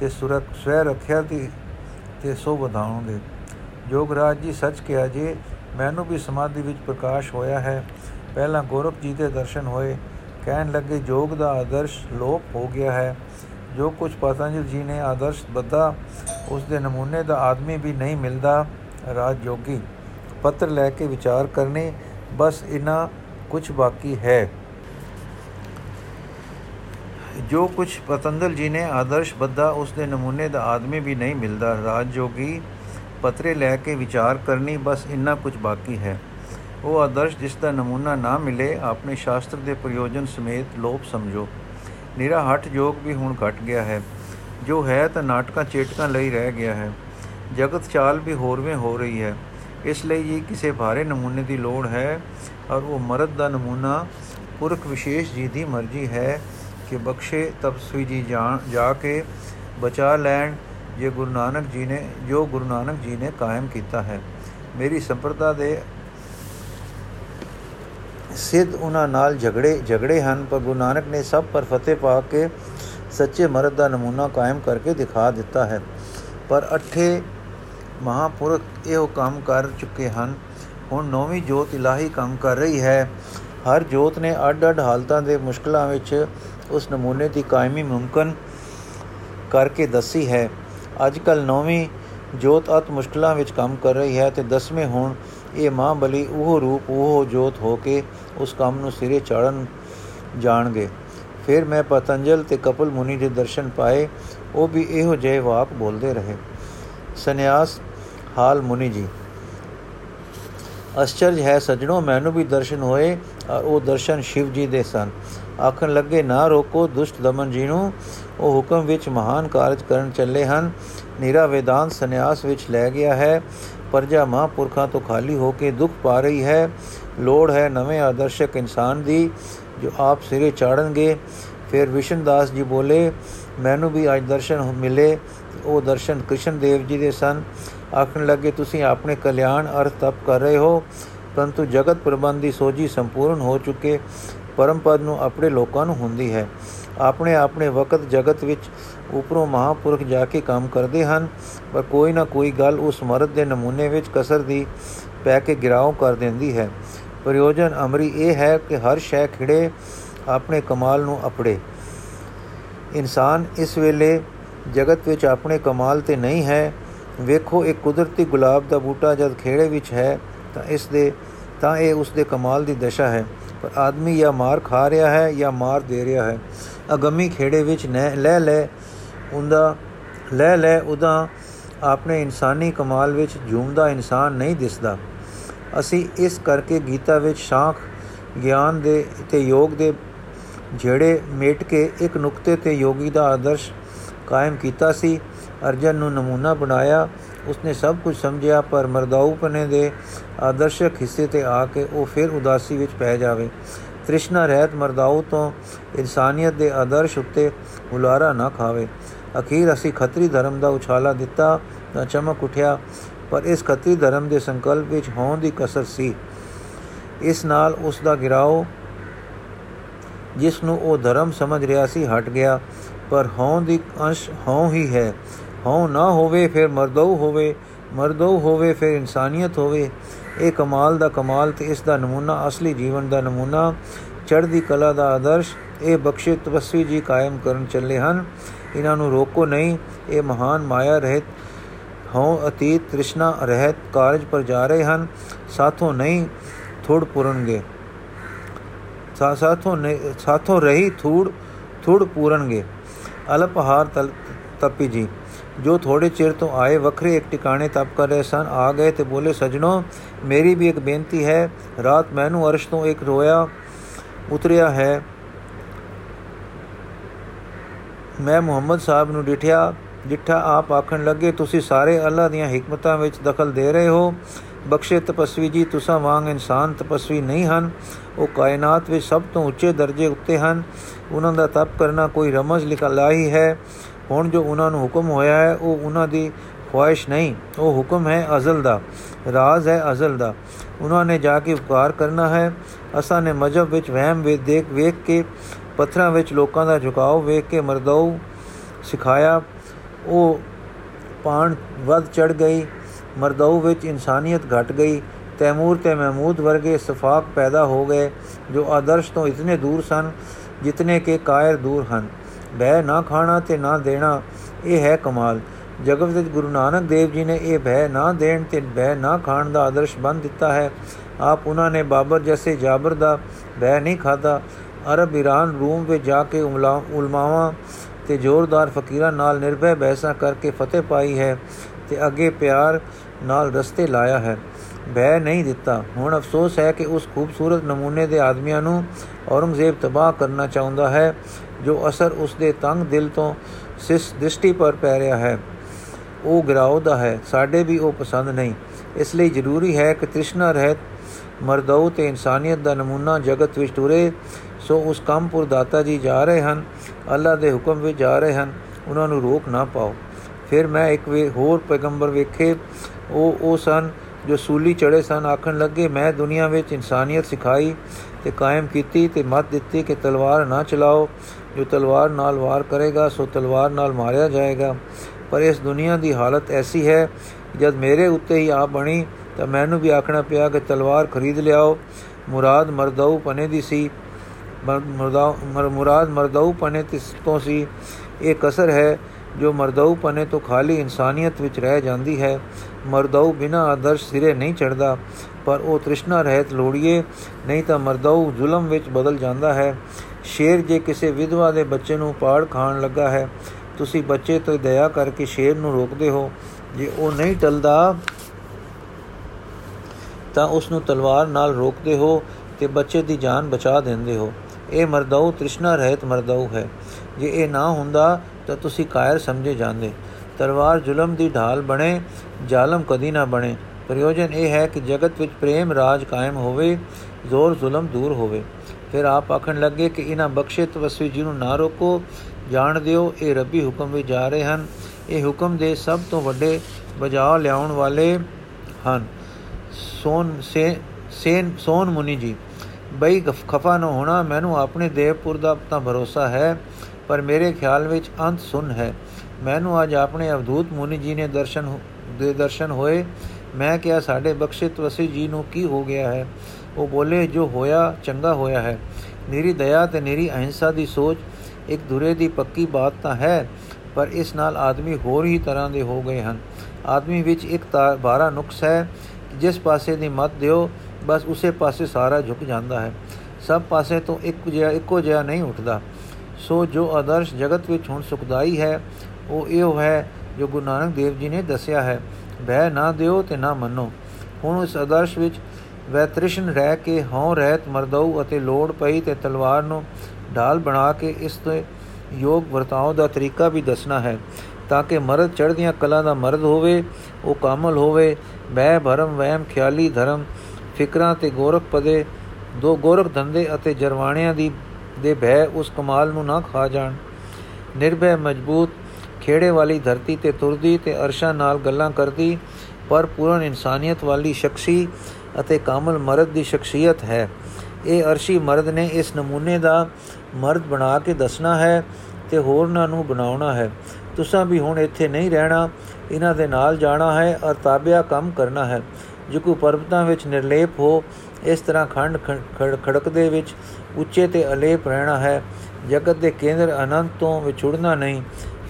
ਤੇ ਸੁਰਖ, ਸਵੈ ਰੱਖਿਆ ਦੀ ਤੇ ਸੋ ਵਧਾਉਣਗੇ। ਜੋਗਰਾਜ ਜੀ ਸੱਚ ਕਿਹਾ ਜੇ, ਮੈਨੂੰ ਵੀ ਸਮਾਧੀ ਵਿੱਚ ਪ੍ਰਕਾਸ਼ ਹੋਇਆ ਹੈ। ਪਹਿਲਾਂ ਗੋਰਖ ਜੀ ਦੇ ਦਰਸ਼ਨ ਹੋਏ, ਕਹਿਣ ਲੱਗੇ, ਜੋਗ ਦਾ ਆਦਰਸ਼ ਲੋਪ ਹੋ ਗਿਆ ਹੈ। ਜੋ ਕੁਝ ਪਤੰਜਲ ਜੀ ਨੇ ਆਦਰਸ਼ ਬੱਦਾ ਉਸ ਦੇ ਨਮੂਨੇ ਦਾ ਆਦਮੀ ਵੀ ਨਹੀਂ ਮਿਲਦਾ। ਰਾਜ ਜੋਗੀ, ਪੱਤਰ ਲੈ ਕੇ ਵਿਚਾਰ ਕਰਨੇ, ਬਸ ਇਨਾ ਕੁਝ ਬਾਕੀ ਹੈ। ਜੋ ਕੁਝ ਪਤੰਜਲ ਜੀ ਨੇ ਆਦਰਸ਼ ਬੱਦਾ ਉਸ ਦੇ ਨਮੂਨੇ ਦਾ ਆਦਮੀ ਵੀ ਨਹੀਂ ਮਿਲਦਾ। ਰਾਜ ਜੋਗੀ, ਪਤਰੇ ਲੈ ਕੇ ਵਿਚਾਰ ਕਰਨੀ, ਬਸ ਇੰਨਾ ਕੁਝ ਬਾਕੀ ਹੈ। ਉਹ ਆਦਰਸ਼ ਜਿਸ ਦਾ ਨਮੂਨਾ ਨਾ ਮਿਲੇ, ਆਪਣੇ ਸ਼ਾਸਤਰ ਦੇ ਪ੍ਰਯੋਜਨ ਸਮੇਤ ਲੋਪ ਸਮਝੋ। ਨਿਰਾ ਹਟ ਜੋਗ ਵੀ ਹੁਣ ਘਟ ਗਿਆ ਹੈ। ਜੋ ਹੈ ਤਾਂ ਨਾਟਕਾਂ ਚੇਟਕਾਂ ਲਈ ਰਹਿ ਗਿਆ ਹੈ। ਜਗਤ ਚਾਲ ਵੀ ਹੋਰਵੇਂ ਹੋ ਰਹੀ ਹੈ। ਇਸ ਲਈ ਇਹ ਕਿਸੇ ਭਾਰੇ ਨਮੂਨੇ ਦੀ ਲੋੜ ਹੈ ਔਰ ਉਹ ਮਰਦ ਦਾ ਨਮੂਨਾ ਪੁਰਖ ਵਿਸ਼ੇਸ਼ ਜੀ ਦੀ ਮਰਜ਼ੀ ਹੈ ਕਿ ਬਖਸ਼ੇ ਤਪਸਵੀ ਜੀ ਜਾ ਕੇ ਬਚਾ ਲੈਣ, ਜੇ ਗੁਰੂ ਨਾਨਕ ਜੀ ਨੇ, ਜੋ ਗੁਰੂ ਨਾਨਕ ਜੀ ਨੇ ਕਾਇਮ ਕੀਤਾ ਹੈ। ਮੇਰੀ ਸੰਪਰਦਾ ਦੇ ਸਿੱਧ ਉਹਨਾਂ ਨਾਲ ਝਗੜੇ ਝਗੜੇ ਹਨ, ਪਰ ਗੁਰੂ ਨਾਨਕ ਨੇ ਸਭ ਪਰ ਫਤਿਹ ਪਾ ਕੇ ਸੱਚੇ ਮਰਦ ਦਾ ਨਮੂਨਾ ਕਾਇਮ ਕਰਕੇ ਦਿਖਾ ਦਿੱਤਾ ਹੈ। ਪਰ ਅਠੇ ਮਹਾਪੁਰਖ ਇਹੋ ਕੰਮ ਕਰ ਚੁੱਕੇ ਹਨ। ਹੁਣ ਨੌਵੀਂ ਜੋਤ ਇਲਾਹੀ ਕੰਮ ਕਰ ਰਹੀ ਹੈ। ਹਰ ਜੋਤ ਨੇ ਅੱਡ-ਅੱਡ ਹਾਲਤਾਂ ਦੇ ਮੁਸ਼ਕਲਾਂ ਵਿੱਚ ਉਸ ਨਮੂਨੇ ਦੀ ਕਾਇਮੀ ਮੁਮਕਨ ਕਰਕੇ ਦੱਸੀ ਹੈ। ਅੱਜ ਕੱਲ ਨੌਵੀਂ ਜੋਤ ਅਤ ਮੁਸ਼ਕਲਾਂ ਵਿੱਚ ਕੰਮ ਕਰ ਰਹੀ ਹੈ ਤੇ ਦਸਵੇਂ ਹੁਣ ਇਹ ਮਾਂ ਬਲੀ ਉਹ ਰੂਪ, ਉਹ ਜੋਤ ਹੋ ਕੇ ਉਸ ਕੰਮ ਨੂੰ ਸਿਰੇ ਚਾੜਨ ਜਾਣਗੇ। ਫਿਰ ਮੈਂ ਪਤੰਜਲ ਤੇ ਕਪਲ ਮੁਨੀ ਦੇ ਦਰਸ਼ਨ ਪਾਏ। ਉਹ ਵੀ ਇਹੋ ਜਿਹੇ ਵਾਕ ਬੋਲਦੇ ਰਹੇ। ਸੰਨਿਆਸ, ਹਾਲ ਮੁਨੀ ਜੀ। ਅਸ਼ਚਰਜ ਹੈ, ਸਜਣੋ, ਮੈਨੂੰ ਵੀ ਦਰਸ਼ਨ ਹੋਏ ਔਰ ਉਹ ਦਰਸ਼ਨ ਸ਼ਿਵ ਜੀ ਦੇ ਸਨ। ਆਖਣ ਲੱਗੇ, ਨਾ ਰੋਕੋ, ਦੁਸ਼ਟ ਦਮਨ ਜੀ ਨੂੰ। ਉਹ ਹੁਕਮ ਵਿੱਚ ਮਹਾਨ ਕਾਰਜ ਕਰਨ ਚੱਲੇ ਹਨ। ਨੀਰਾ ਵੇਦਾਂਤ ਸੰਨਿਆਸ ਵਿੱਚ ਲੈ ਗਿਆ ਹੈ। ਪਰਜਾ ਮਹਾਂਪੁਰਖਾਂ ਤੋਂ ਖਾਲੀ ਹੋ ਕੇ ਦੁੱਖ ਪਾ ਰਹੀ ਹੈ। ਲੋੜ ਹੈ ਨਵੇਂ ਆਦਰਸ਼ਕ ਇਨਸਾਨ ਦੀ, ਜੋ ਆਪ ਸਿਰੇ ਚਾੜਨਗੇ। ਫਿਰ ਵਿਸ਼ਨਦਾਸ ਜੀ ਬੋਲੇ, ਮੈਨੂੰ ਵੀ ਅੱਜ ਦਰਸ਼ਨ ਮਿਲੇ। ਉਹ ਦਰਸ਼ਨ ਕ੍ਰਿਸ਼ਨ ਦੇਵ ਜੀ ਦੇ ਸਨ। ਆਖਣ ਲੱਗੇ, ਤੁਸੀਂ ਆਪਣੇ ਕਲਿਆਣ ਅਰਥ ਤਪ ਕਰ ਰਹੇ ਹੋ, ਪਰੰਤੂ ਜਗਤ ਪ੍ਰਬੰਧ ਦੀ ਸੋਝੀ ਸੰਪੂਰਨ ਹੋ ਚੁੱਕੇ। ਪਰਮ ਪਦ ਨੂੰ ਆਪਣੇ ਲੋਕਾਂ ਨੂੰ ਹੁੰਦੀ ਹੈ। ਆਪਣੇ ਆਪਣੇ ਵਕਤ ਜਗਤ ਵਿੱਚ ਉਪਰੋਂ ਮਹਾਪੁਰਖ ਜਾ ਕੇ ਕੰਮ ਕਰਦੇ ਹਨ, ਪਰ ਕੋਈ ਨਾ ਕੋਈ ਗੱਲ ਉਸ ਮਰਦ ਦੇ ਨਮੂਨੇ ਵਿੱਚ ਕਸਰ ਦੀ ਪੈ ਕੇ ਗਿਰਾਉ ਕਰ ਦਿੰਦੀ ਹੈ। ਪ੍ਰਯੋਜਨ ਅਮਰੀ ਇਹ ਹੈ ਕਿ ਹਰ ਸ਼ੈ ਖਿੜੇ ਆਪਣੇ ਕਮਾਲ ਨੂੰ ਅਪੜੇ। ਇਨਸਾਨ ਇਸ ਵੇਲੇ ਜਗਤ ਵਿੱਚ ਆਪਣੇ ਕਮਾਲ ਤੇ ਨਹੀਂ ਹੈ। ਵੇਖੋ, ਇੱਕ ਕੁਦਰਤੀ ਗੁਲਾਬ ਦਾ ਬੂਟਾ ਜਦ ਖੇੜੇ ਵਿੱਚ ਹੈ, ਤਾਂ ਇਸ ਦੇ, ਤਾਂ ਇਹ ਉਸ ਦੇ ਕਮਾਲ ਦੀ ਦਸ਼ਾ ਹੈ। ਪਰ ਆਦਮੀ ਜਾਂ ਮਾਰ ਖਾ ਰਿਹਾ ਹੈ ਜਾਂ ਮਾਰ ਦੇ ਰਿਹਾ ਹੈ। ਅਗੰਮੀ ਖੇੜੇ ਵਿੱਚ ਲੈ ਲੈ, ਉਹਦਾ, ਲੈ ਲੈ, ਉਹਦਾ ਆਪਣੇ ਇਨਸਾਨੀ ਕਮਾਲ ਵਿੱਚ ਝੂਮਦਾ ਇਨਸਾਨ ਨਹੀਂ ਦਿਸਦਾ। ਅਸੀਂ ਇਸ ਕਰਕੇ ਗੀਤਾ ਵਿੱਚ ਸ਼ਾਂਖ, ਗਿਆਨ ਦੇ ਤੇ ਯੋਗ ਦੇ ਜਿਹੜੇ ਮੇਟ ਕੇ ਇੱਕ ਨੁਕਤੇ ਤੇ ਯੋਗੀ ਦਾ ਆਦਰਸ਼ ਕਾਇਮ ਕੀਤਾ ਸੀ, ਅਰਜਨ ਨੂੰ ਨਮੂਨਾ ਬਣਾਇਆ, ਉਸਨੇ ਸਭ ਕੁਝ ਸਮਝਿਆ, ਪਰ ਮਰਦਾਊਪਨੇ ਦੇ ਆਦਰਸ਼ਕ ਹਿੱਸੇ ਤੇ ਆ ਕੇ ਉਹ ਫਿਰ ਉਦਾਸੀ ਵਿੱਚ ਪੈ ਜਾਵੇ। ਤ੍ਰਿਸ਼ਨਾ ਰਹਿਤ ਮਰਦਾਉ ਤੋਂ ਇਨਸਾਨੀਅਤ ਦੇ ਆਦਰਸ਼ ਉੱਤੇ ਹੁਲਾਰਾ ਨਾ ਖਾਵੇ। ਅਖੀਰ ਅਸੀਂ ਖੱਤਰੀ ਧਰਮ ਦਾ ਉਛਾਲਾ ਦਿੱਤਾ ਤਾਂ ਚਮਕ ਉਠਿਆ ਪਰ ਇਸ ਖੱਤਰੀ ਧਰਮ ਦੇ ਸੰਕਲਪ ਵਿੱਚ ਹੋਣ ਦੀ ਕਸਰ ਸੀ। ਇਸ ਨਾਲ ਉਸ ਦਾ ਗਿਰਾਓ, ਜਿਸ ਨੂੰ ਉਹ ਧਰਮ ਸਮਝ ਰਿਹਾ ਸੀ, ਹਟ ਗਿਆ। ਪਰ ਹੋਂ ਦੀ ਅੰਸ਼ ਹੋਂ ਹੀ ਹੈ। ਹੋਂ ਨਾ ਹੋਵੇ ਫਿਰ ਮਰਦਉ ਹੋਵੇ ਮਰਦਉ ਹੋਵੇ ਫਿਰ ਇਨਸਾਨੀਅਤ ਹੋਵੇ। ਇਹ ਕਮਾਲ ਦਾ ਕਮਾਲ ਤੇ ਇਸ ਦਾ ਨਮੂਨਾ, ਅਸਲੀ ਜੀਵਨ ਦਾ ਨਮੂਨਾ, ਚੜ੍ਹਦੀ ਕਲਾ ਦਾ ਆਦਰਸ਼, ਇਹ ਬਖਸ਼ੇ ਤਪਸਵੀ ਜੀ ਕਾਇਮ ਕਰਨ ਚੱਲੇ ਹਨ। ਇਹਨਾਂ ਨੂੰ ਰੋਕੋ ਨਹੀਂ, ਇਹ ਮਹਾਨ ਮਾਇਆ ਰਹਿਤ ਹੋਂ ਅਤੀਤ ਤ੍ਰਿਸ਼ਨਾ ਰਹਿਤ ਕਾਰਜ ਪਰ ਜਾ ਰਹੇ ਹਨ, ਸਾਥੋਂ ਨਹੀਂ ਥੋੜ ਪੁਰਨਗੇ। ਸਾਥੋਂ ਸਾਥੋਂ ਰਹੀ ਥੂੜ ਥੂੜ ਪੂਰਨਗੇ। ਅਲਪਹਾਰ ਤਪੀ ਜੀ, ਜੋ ਥੋੜੇ ਚਿਰ ਤੋਂ ਆਏ ਵੱਖਰੇ ਇੱਕ ਟਿਕਾਣੇ ਤਪ ਕਰ ਰਹੇ ਸਨ, ਆ ਗਏ ਤੇ ਬੋਲੇ, ਸਜਣੋ, ਮੇਰੀ ਵੀ ਇੱਕ ਬੇਨਤੀ ਹੈ, ਰਾਤ ਮੈਨੂੰ ਅਰਸ਼ ਤੋਂ ਇੱਕ ਰੋਇਆ ਉਤਰਿਆ ਹੈ। ਮੈਂ ਮੁਹੰਮਦ ਸਾਹਿਬ ਨੂੰ ਡਿਠਿਆ ਜਿੱਠਾ ਆਪ ਆਖਣ ਲੱਗੇ, ਤੁਸੀਂ ਸਾਰੇ ਅੱਲਾ ਦੀਆਂ ਹਕਮਤਾਂ ਵਿੱਚ ਦਖਲ ਦੇ ਰਹੇ ਹੋ। ਬਖਸ਼ੇ ਤਪਸਵੀ ਜੀ, ਤੁਸਾਂ ਵਾਂਗ ਇਨਸਾਨ ਤਪਸਵੀ ਨਹੀਂ ਹਨ। ਉਹ ਕਾਇਨਾਤ ਵਿੱਚ ਸਭ ਤੋਂ ਉੱਚੇ ਦਰਜੇ ਉੱਤੇ ਹਨ। ਉਹਨਾਂ ਦਾ ਤਪ ਕਰਨਾ ਕੋਈ ਰਮਜ਼ ਲਿਖਾਈ ਹੈ। ਹੁਣ ਜੋ ਉਹਨਾਂ ਨੂੰ ਹੁਕਮ ਹੋਇਆ ਹੈ, ਉਹ ਉਹਨਾਂ ਦੀ ਖੁਆਇਸ਼ ਨਹੀਂ। ਉਹ ਹੁਕਮ ਹੈ ਅਜ਼ਲ ਦਾ, ਰਾਜ਼ ਹੈ ਅਜ਼ਲ ਦਾ। ਉਹਨਾਂ ਨੇ ਜਾ ਕੇ ਉਪਕਾਰ ਕਰਨਾ ਹੈ। ਅਸਾਂ ਨੇ ਮਜਬ ਵਿੱਚ ਵਹਿਮ ਵੇ, ਦੇਖ, ਵੇਖ ਕੇ, ਪੱਥਰਾਂ ਵਿੱਚ ਲੋਕਾਂ ਦਾ ਝੁਕਾਓ ਵੇਖ ਕੇ ਮਰਦਉ ਸਿਖਾਇਆ। ਉਹ ਪਾਣ ਵੱਧ ਚੜ ਗਈ ਮਰਦਉ ਵਿੱਚ ਇਨਸਾਨੀਅਤ ਘਟ ਗਈ, ਤੈਮੂਰ ਤੇ ਮਹਿਮੂਦ ਵਰਗੇ ਸਫਾਕ ਪੈਦਾ ਹੋ ਗਏ, ਜੋ ਆਦਰਸ਼ ਤੋਂ ਇਤਨੇ ਦੂਰ ਸਨ, ਜਿਤਨੇ ਕਿ ਕਾਇਰ ਦੂਰ ਹਨ। ਬਹਿ ਨਾ ਖਾਣਾ ਤੇ ਨਾ ਦੇਣਾ, ਇਹ ਹੈ ਕਮਾਲ। ਜਗਤ ਵਿੱਚ ਗੁਰੂ ਨਾਨਕ ਦੇਵ ਜੀ ਨੇ ਇਹ ਭੈ ਨਾ ਦੇਣ ਤੇ ਭੈ ਨਾ ਖਾਣ ਦਾ ਆਦਰਸ਼ ਬੰਦ ਦਿੱਤਾ ਹੈ। ਆਪ ਉਹਨਾਂ ਨੇ ਬਾਬਰ ਜੈਸੇ ਜਾਬਰ ਦਾ ਭੈ ਨਹੀਂ ਖਾਦਾ ਅਰਬ ਇਰਾਨ ਰੂਮ ਵਿੱਚ ਜਾ ਕੇ ਉਲਮਾਵਾਂ ਤੇ ਜ਼ੋਰਦਾਰ ਫਕੀਰਾਂ ਨਾਲ ਨਿਰਭੈ ਬਹਿਸਾ ਕਰਕੇ ਫਤਿਹ ਪਾਈ ਹੈ ਤੇ ਅੱਗੇ ਪਿਆਰ ਨਾਲ ਰਸਤੇ ਲਾਇਆ ਹੈ। ਭੈ ਨਹੀਂ ਦਿੱਤਾ। ਹੁਣ ਅਫਸੋਸ ਹੈ ਕਿ ਉਸ ਖੂਬਸੂਰਤ ਨਮੂਨੇ ਦੇ ਆਦਮੀਆਂ ਨੂੰ ਔਰੰਗਜ਼ੇਬ ਤਬਾਹ ਕਰਨਾ ਚਾਹੁੰਦਾ ਹੈ, ਜੋ ਅਸਰ ਉਸ ਦੇ ਤੰਗ ਦਿਲ ਤੋਂ ਸਿਸ ਦ੍ਰਿਸ਼ਟੀ ਪਰ ਪੈ ਰਿਹਾ ਹੈ। ਉਹ ਗਿਰਾਉ ਦਾ ਹੈ। ਸਾਡੇ ਵੀ ਉਹ ਪਸੰਦ ਨਹੀਂ। ਇਸ ਲਈ ਜ਼ਰੂਰੀ ਹੈ ਕਿ ਤ੍ਰਿਸ਼ਨਾ ਰਹਿਤ ਮਰਦਉ ਤੇ ਇਨਸਾਨੀਅਤ ਦਾ ਨਮੂਨਾ ਜਗਤ ਵਿੱਚ ਟੁਰੇ ਸੋ ਉਸ ਕੰਮਪੁਰ ਦਾਤਾ ਜੀ ਜਾ ਰਹੇ ਹਨ, ਅੱਲਾ ਦੇ ਹੁਕਮ ਵਿੱਚ ਜਾ ਰਹੇ ਹਨ, ਉਹਨਾਂ ਨੂੰ ਰੋਕ ਨਾ ਪਾਓ। ਫਿਰ ਮੈਂ ਇੱਕ ਵੇ ਹੋਰ ਪੈਗੰਬਰ ਵੇਖੇ, ਉਹ ਉਹ ਸਨ ਜੋ ਸੂਲੀ ਚੜੇ ਸਨ, ਆਖਣ ਲੱਗੇ, ਮੈਂ ਦੁਨੀਆ ਵਿੱਚ ਇਨਸਾਨੀਅਤ ਸਿਖਾਈ ਤੇ ਕਾਇਮ ਕੀਤੀ ਤੇ ਮਤ ਦਿੱਤੀ ਕਿ ਤਲਵਾਰ ਨਾ ਚਲਾਓ। ਜੋ ਤਲਵਾਰ ਨਾਲ ਵਾਰ ਕਰੇਗਾ, ਸੋ ਤਲਵਾਰ ਨਾਲ ਮਾਰਿਆ ਜਾਏਗਾ। ਪਰ ਇਸ ਦੁਨੀਆ ਦੀ ਹਾਲਤ ਐਸੀ ਹੈ, ਜਦ ਮੇਰੇ ਉੱਤੇ ਹੀ ਆ ਬਣੀ, ਤਾਂ ਮੈਨੂੰ ਵੀ ਆਖਣਾ ਪਿਆ ਕਿ ਤਲਵਾਰ ਖਰੀਦ ਲਿਆਓ। ਮੁਰਾਦ ਮਰਦਾਉ ਪਨੇ ਦੀ ਸੀ। ਮਰਦਾ ਮੁਰਾਦ ਮਰਦਾਉ ਪਨੇ ਤੋਂ ਸੀ। ਇਹ ਕਸਰ ਹੈ ਜੋ ਮਰਦਾਉ ਪਨੇ ਤੋਂ ਖਾਲੀ ਇਨਸਾਨੀਅਤ ਵਿੱਚ ਰਹਿ ਜਾਂਦੀ ਹੈ। ਮਰਦਉ ਬਿਨਾ ਆਦਰਸ਼ ਸਿਰੇ ਨਹੀਂ ਚੜਦਾ ਪਰ ਉਹ ਤ੍ਰਿਸ਼ਨਾ ਰਹਿਤ ਲੋੜੀਏ, ਨਹੀਂ ਤਾਂ ਮਰਦਉ ਜ਼ੁਲਮ ਵਿੱਚ ਬਦਲ ਜਾਂਦਾ ਹੈ। ਸ਼ੇਰ ਜੇ ਕਿਸੇ ਵਿਧਵਾ ਦੇ ਬੱਚੇ ਨੂੰ ਪਾੜ ਖਾਣ ਲੱਗਾ ਹੈ, ਤੁਸੀਂ ਬੱਚੇ ਤੋਂ ਦਇਆ ਕਰਕੇ ਸ਼ੇਰ ਨੂੰ ਰੋਕਦੇ ਹੋ। ਜੇ ਉਹ ਨਹੀਂ ਟਲਦਾ, ਤਾਂ ਉਸ ਨੂੰ ਤਲਵਾਰ ਨਾਲ ਰੋਕਦੇ ਹੋ ਤੇ ਬੱਚੇ ਦੀ ਜਾਨ ਬਚਾ ਦਿੰਦੇ ਹੋ। ਇਹ ਮਰਦਉ ਤ੍ਰਿਸ਼ਨਾ ਰਹਿਤ ਮਰਦਉ ਹੈ। ਜੇ ਇਹ ਨਾ ਹੁੰਦਾ ਤਾਂ ਤੁਸੀਂ ਕਾਇਰ ਸਮਝੇ ਜਾਂਦੇ। ਤਲਵਾਰ ਜ਼ੁਲਮ ਦੀ ਢਾਲ ਬਣੇ, ਜ਼ਾਲਮ ਕਦੀ ਨਾ ਬਣੇ। ਪ੍ਰਯੋਜਨ ਇਹ ਹੈ ਕਿ ਜਗਤ ਵਿੱਚ ਪ੍ਰੇਮ ਰਾਜ ਕਾਇਮ ਹੋਵੇ, ਜ਼ੋਰ ਜ਼ੁਲਮ ਦੂਰ ਹੋਵੇ। ਫਿਰ ਆਪ ਆਖਣ ਲੱਗੇ ਕਿ ਇਹਨਾਂ ਬਖਸ਼ੇ ਤਵਸਵੀ ਜੀ ਨੂੰ ਨਾ ਰੋਕੋ। ਜਾਣ ਦਿਓ, ਇਹ ਰੱਬੀ ਹੁਕਮ ਵਿੱਚ ਜਾ ਰਹੇ ਹਨ। ਇਹ ਹੁਕਮ ਦੇ ਸਭ ਤੋਂ ਵੱਡੇ ਬਜਾਅ ਲਿਆਉਣ ਵਾਲੇ ਹਨ। ਸੋਨ ਸੇ, ਸੇਨ, ਸੋਨ ਮੁਨੀ ਜੀ। ਬਈ ਖਫਾ ਨਾ ਹੋਣਾ, ਮੈਨੂੰ ਆਪਣੇ ਦੇਵਪੁਰ ਦਾ ਤਾਂ ਭਰੋਸਾ ਹੈ, ਪਰ ਮੇਰੇ ਖਿਆਲ ਵਿੱਚ ਅੰਤ ਸੁਨ ਹੈ। ਮੈਨੂੰ ਅੱਜ ਆਪਣੇ ਅਵਧੂਤ ਮੁਨੀ ਜੀ ਨੇ ਦਰਸ਼ਨ ਦੇ ਦਰਸ਼ਨ ਹੋਏ। ਮੈਂ ਕਿਹਾ, ਸਾਡੇ ਬਖਸ਼ਿਤ ਤਵਸੀ ਜੀ ਨੂੰ ਕੀ ਹੋ ਗਿਆ ਹੈ? ਉਹ ਬੋਲੇ, ਜੋ ਹੋਇਆ, ਚੰਗਾ ਹੋਇਆ ਹੈ। ਮੇਰੀ ਦਇਆ ਤੇ ਮੇਰੀ ਅਹਿੰਸਾ ਦੀ ਸੋਚ ਇੱਕ ਦੁਰੇ ਦੀ ਪੱਕੀ ਬਾਤ ਤਾਂ ਹੈ, ਪਰ ਇਸ ਨਾਲ ਆਦਮੀ ਹੋਰ ਹੀ ਤਰ੍ਹਾਂ ਦੇ ਹੋ ਗਏ ਹਨ। ਆਦਮੀ ਵਿੱਚ ਇੱਕ ਬਾਰਾ ਨੁਕਸ ਹੈ ਜਿਸ ਪਾਸੇ ਦੀ ਮਤ ਦਿਓ ਬਸ ਉਸੇ ਪਾਸੇ ਸਾਰਾ ਝੁਕ ਜਾਂਦਾ ਹੈ। ਸਭ ਪਾਸੇ ਤੋਂ ਇੱਕ ਜਿਹਾ ਇੱਕੋ ਜਿਹਾ ਨਹੀਂ ਉੱਠਦਾ। ਸੋ ਜੋ ਆਦਰਸ਼ ਜਗਤ ਵਿੱਚ ਹੁਣ ਸੁਖਦਾਈ ਹੈ, ਉਹ ਇਹ ਹੈ ਜੋ ਗੁਰੂ ਨਾਨਕ ਦੇਵ ਜੀ ਨੇ ਦੱਸਿਆ ਹੈ, ਬਹਿ ਨਾ ਦਿਓ ਤੇ ਨਾ ਮੰਨੋ। ਹੁਣ ਉਸ ਆਦਰਸ਼ ਵਿੱਚ ਵੈ ਤ੍ਰਿਸ਼ਨ ਰਹਿ ਕੇ ਹਉ ਰਹਿਤ ਮਰਦਉ ਅਤੇ ਲੋੜ ਪਈ ਤੇ ਤਲਵਾਰ ਨੂੰ ਢਾਲ ਬਣਾ ਕੇ ਇਸ ਤੇ ਯੋਗ ਵਰਤਾਓ ਦਾ ਤਰੀਕਾ ਵੀ ਦੱਸਣਾ ਹੈ, ਤਾਂ ਕਿ ਮਰਦ ਚੜ੍ਹਦੀਆਂ ਕਲਾ ਦਾ ਮਰਦ ਹੋਵੇ, ਉਹ ਕਾਮਲ ਹੋਵੇ। ਬੈ ਭਰਮ ਵਹਿਮ ਖਿਆਲੀ ਧਰਮ ਫਿਕਰਾਂ ਤੇ ਗੋਰਖ ਪਦੇ, ਦੋ ਗੋਰਖ ਧੰਦੇ ਅਤੇ ਜਰਵਾਣਿਆਂ ਦੀ, ਦੇ ਭੈ ਉਸ ਕਮਾਲ ਨੂੰ ਨਾ ਖਾ ਜਾਣ। ਨਿਰਭੈ ਮਜ਼ਬੂਤ, ਖੇੜੇ ਵਾਲੀ ਧਰਤੀ ਤੇ ਤੁਰਦੀ ਤੇ ਅਰਸ਼ਾਂ ਨਾਲ ਗੱਲਾਂ ਕਰਦੀ, ਪਰ ਪੂਰਨ ਇਨਸਾਨੀਅਤ ਵਾਲੀ ਸ਼ਖਸੀ ਅਤੇ ਕਾਮਲ ਮਰਦ ਦੀ ਸ਼ਖਸੀਅਤ ਹੈ। ਇਹ ਅਰਸ਼ੀ ਮਰਦ ਨੇ ਇਸ ਨਮੂਨੇ ਦਾ ਮਰਦ ਬਣਾ ਕੇ ਦੱਸਣਾ ਹੈ ਤੇ ਹੋਰਨਾਂ ਨੂੰ ਬਣਾਉਣਾ ਹੈ। ਤੁਸੀਂ ਵੀ ਹੁਣ ਇੱਥੇ ਨਹੀਂ ਰਹਿਣਾ, ਇਹਨਾਂ ਦੇ ਨਾਲ ਜਾਣਾ ਹੈ ਔਰ ਤਾਬਿਆ ਕੰਮ ਕਰਨਾ ਹੈ। ਜਿਕੂ ਪਰਬਤਾਂ ਵਿੱਚ ਨਿਰਲੇਪ ਹੋ, ਇਸ ਤਰ੍ਹਾਂ ਖੰਡ ਖੜਕ ਦੇ ਵਿੱਚ ਉੱਚੇ ਤੇ ਅਲੇਪ ਰਹਿਣਾ ਹੈ। ਜਗਤ ਦੇ ਕੇਂਦਰ ਅਨੰਤ ਤੋਂ ਵਿਛੁੜਨਾ ਨਹੀਂ।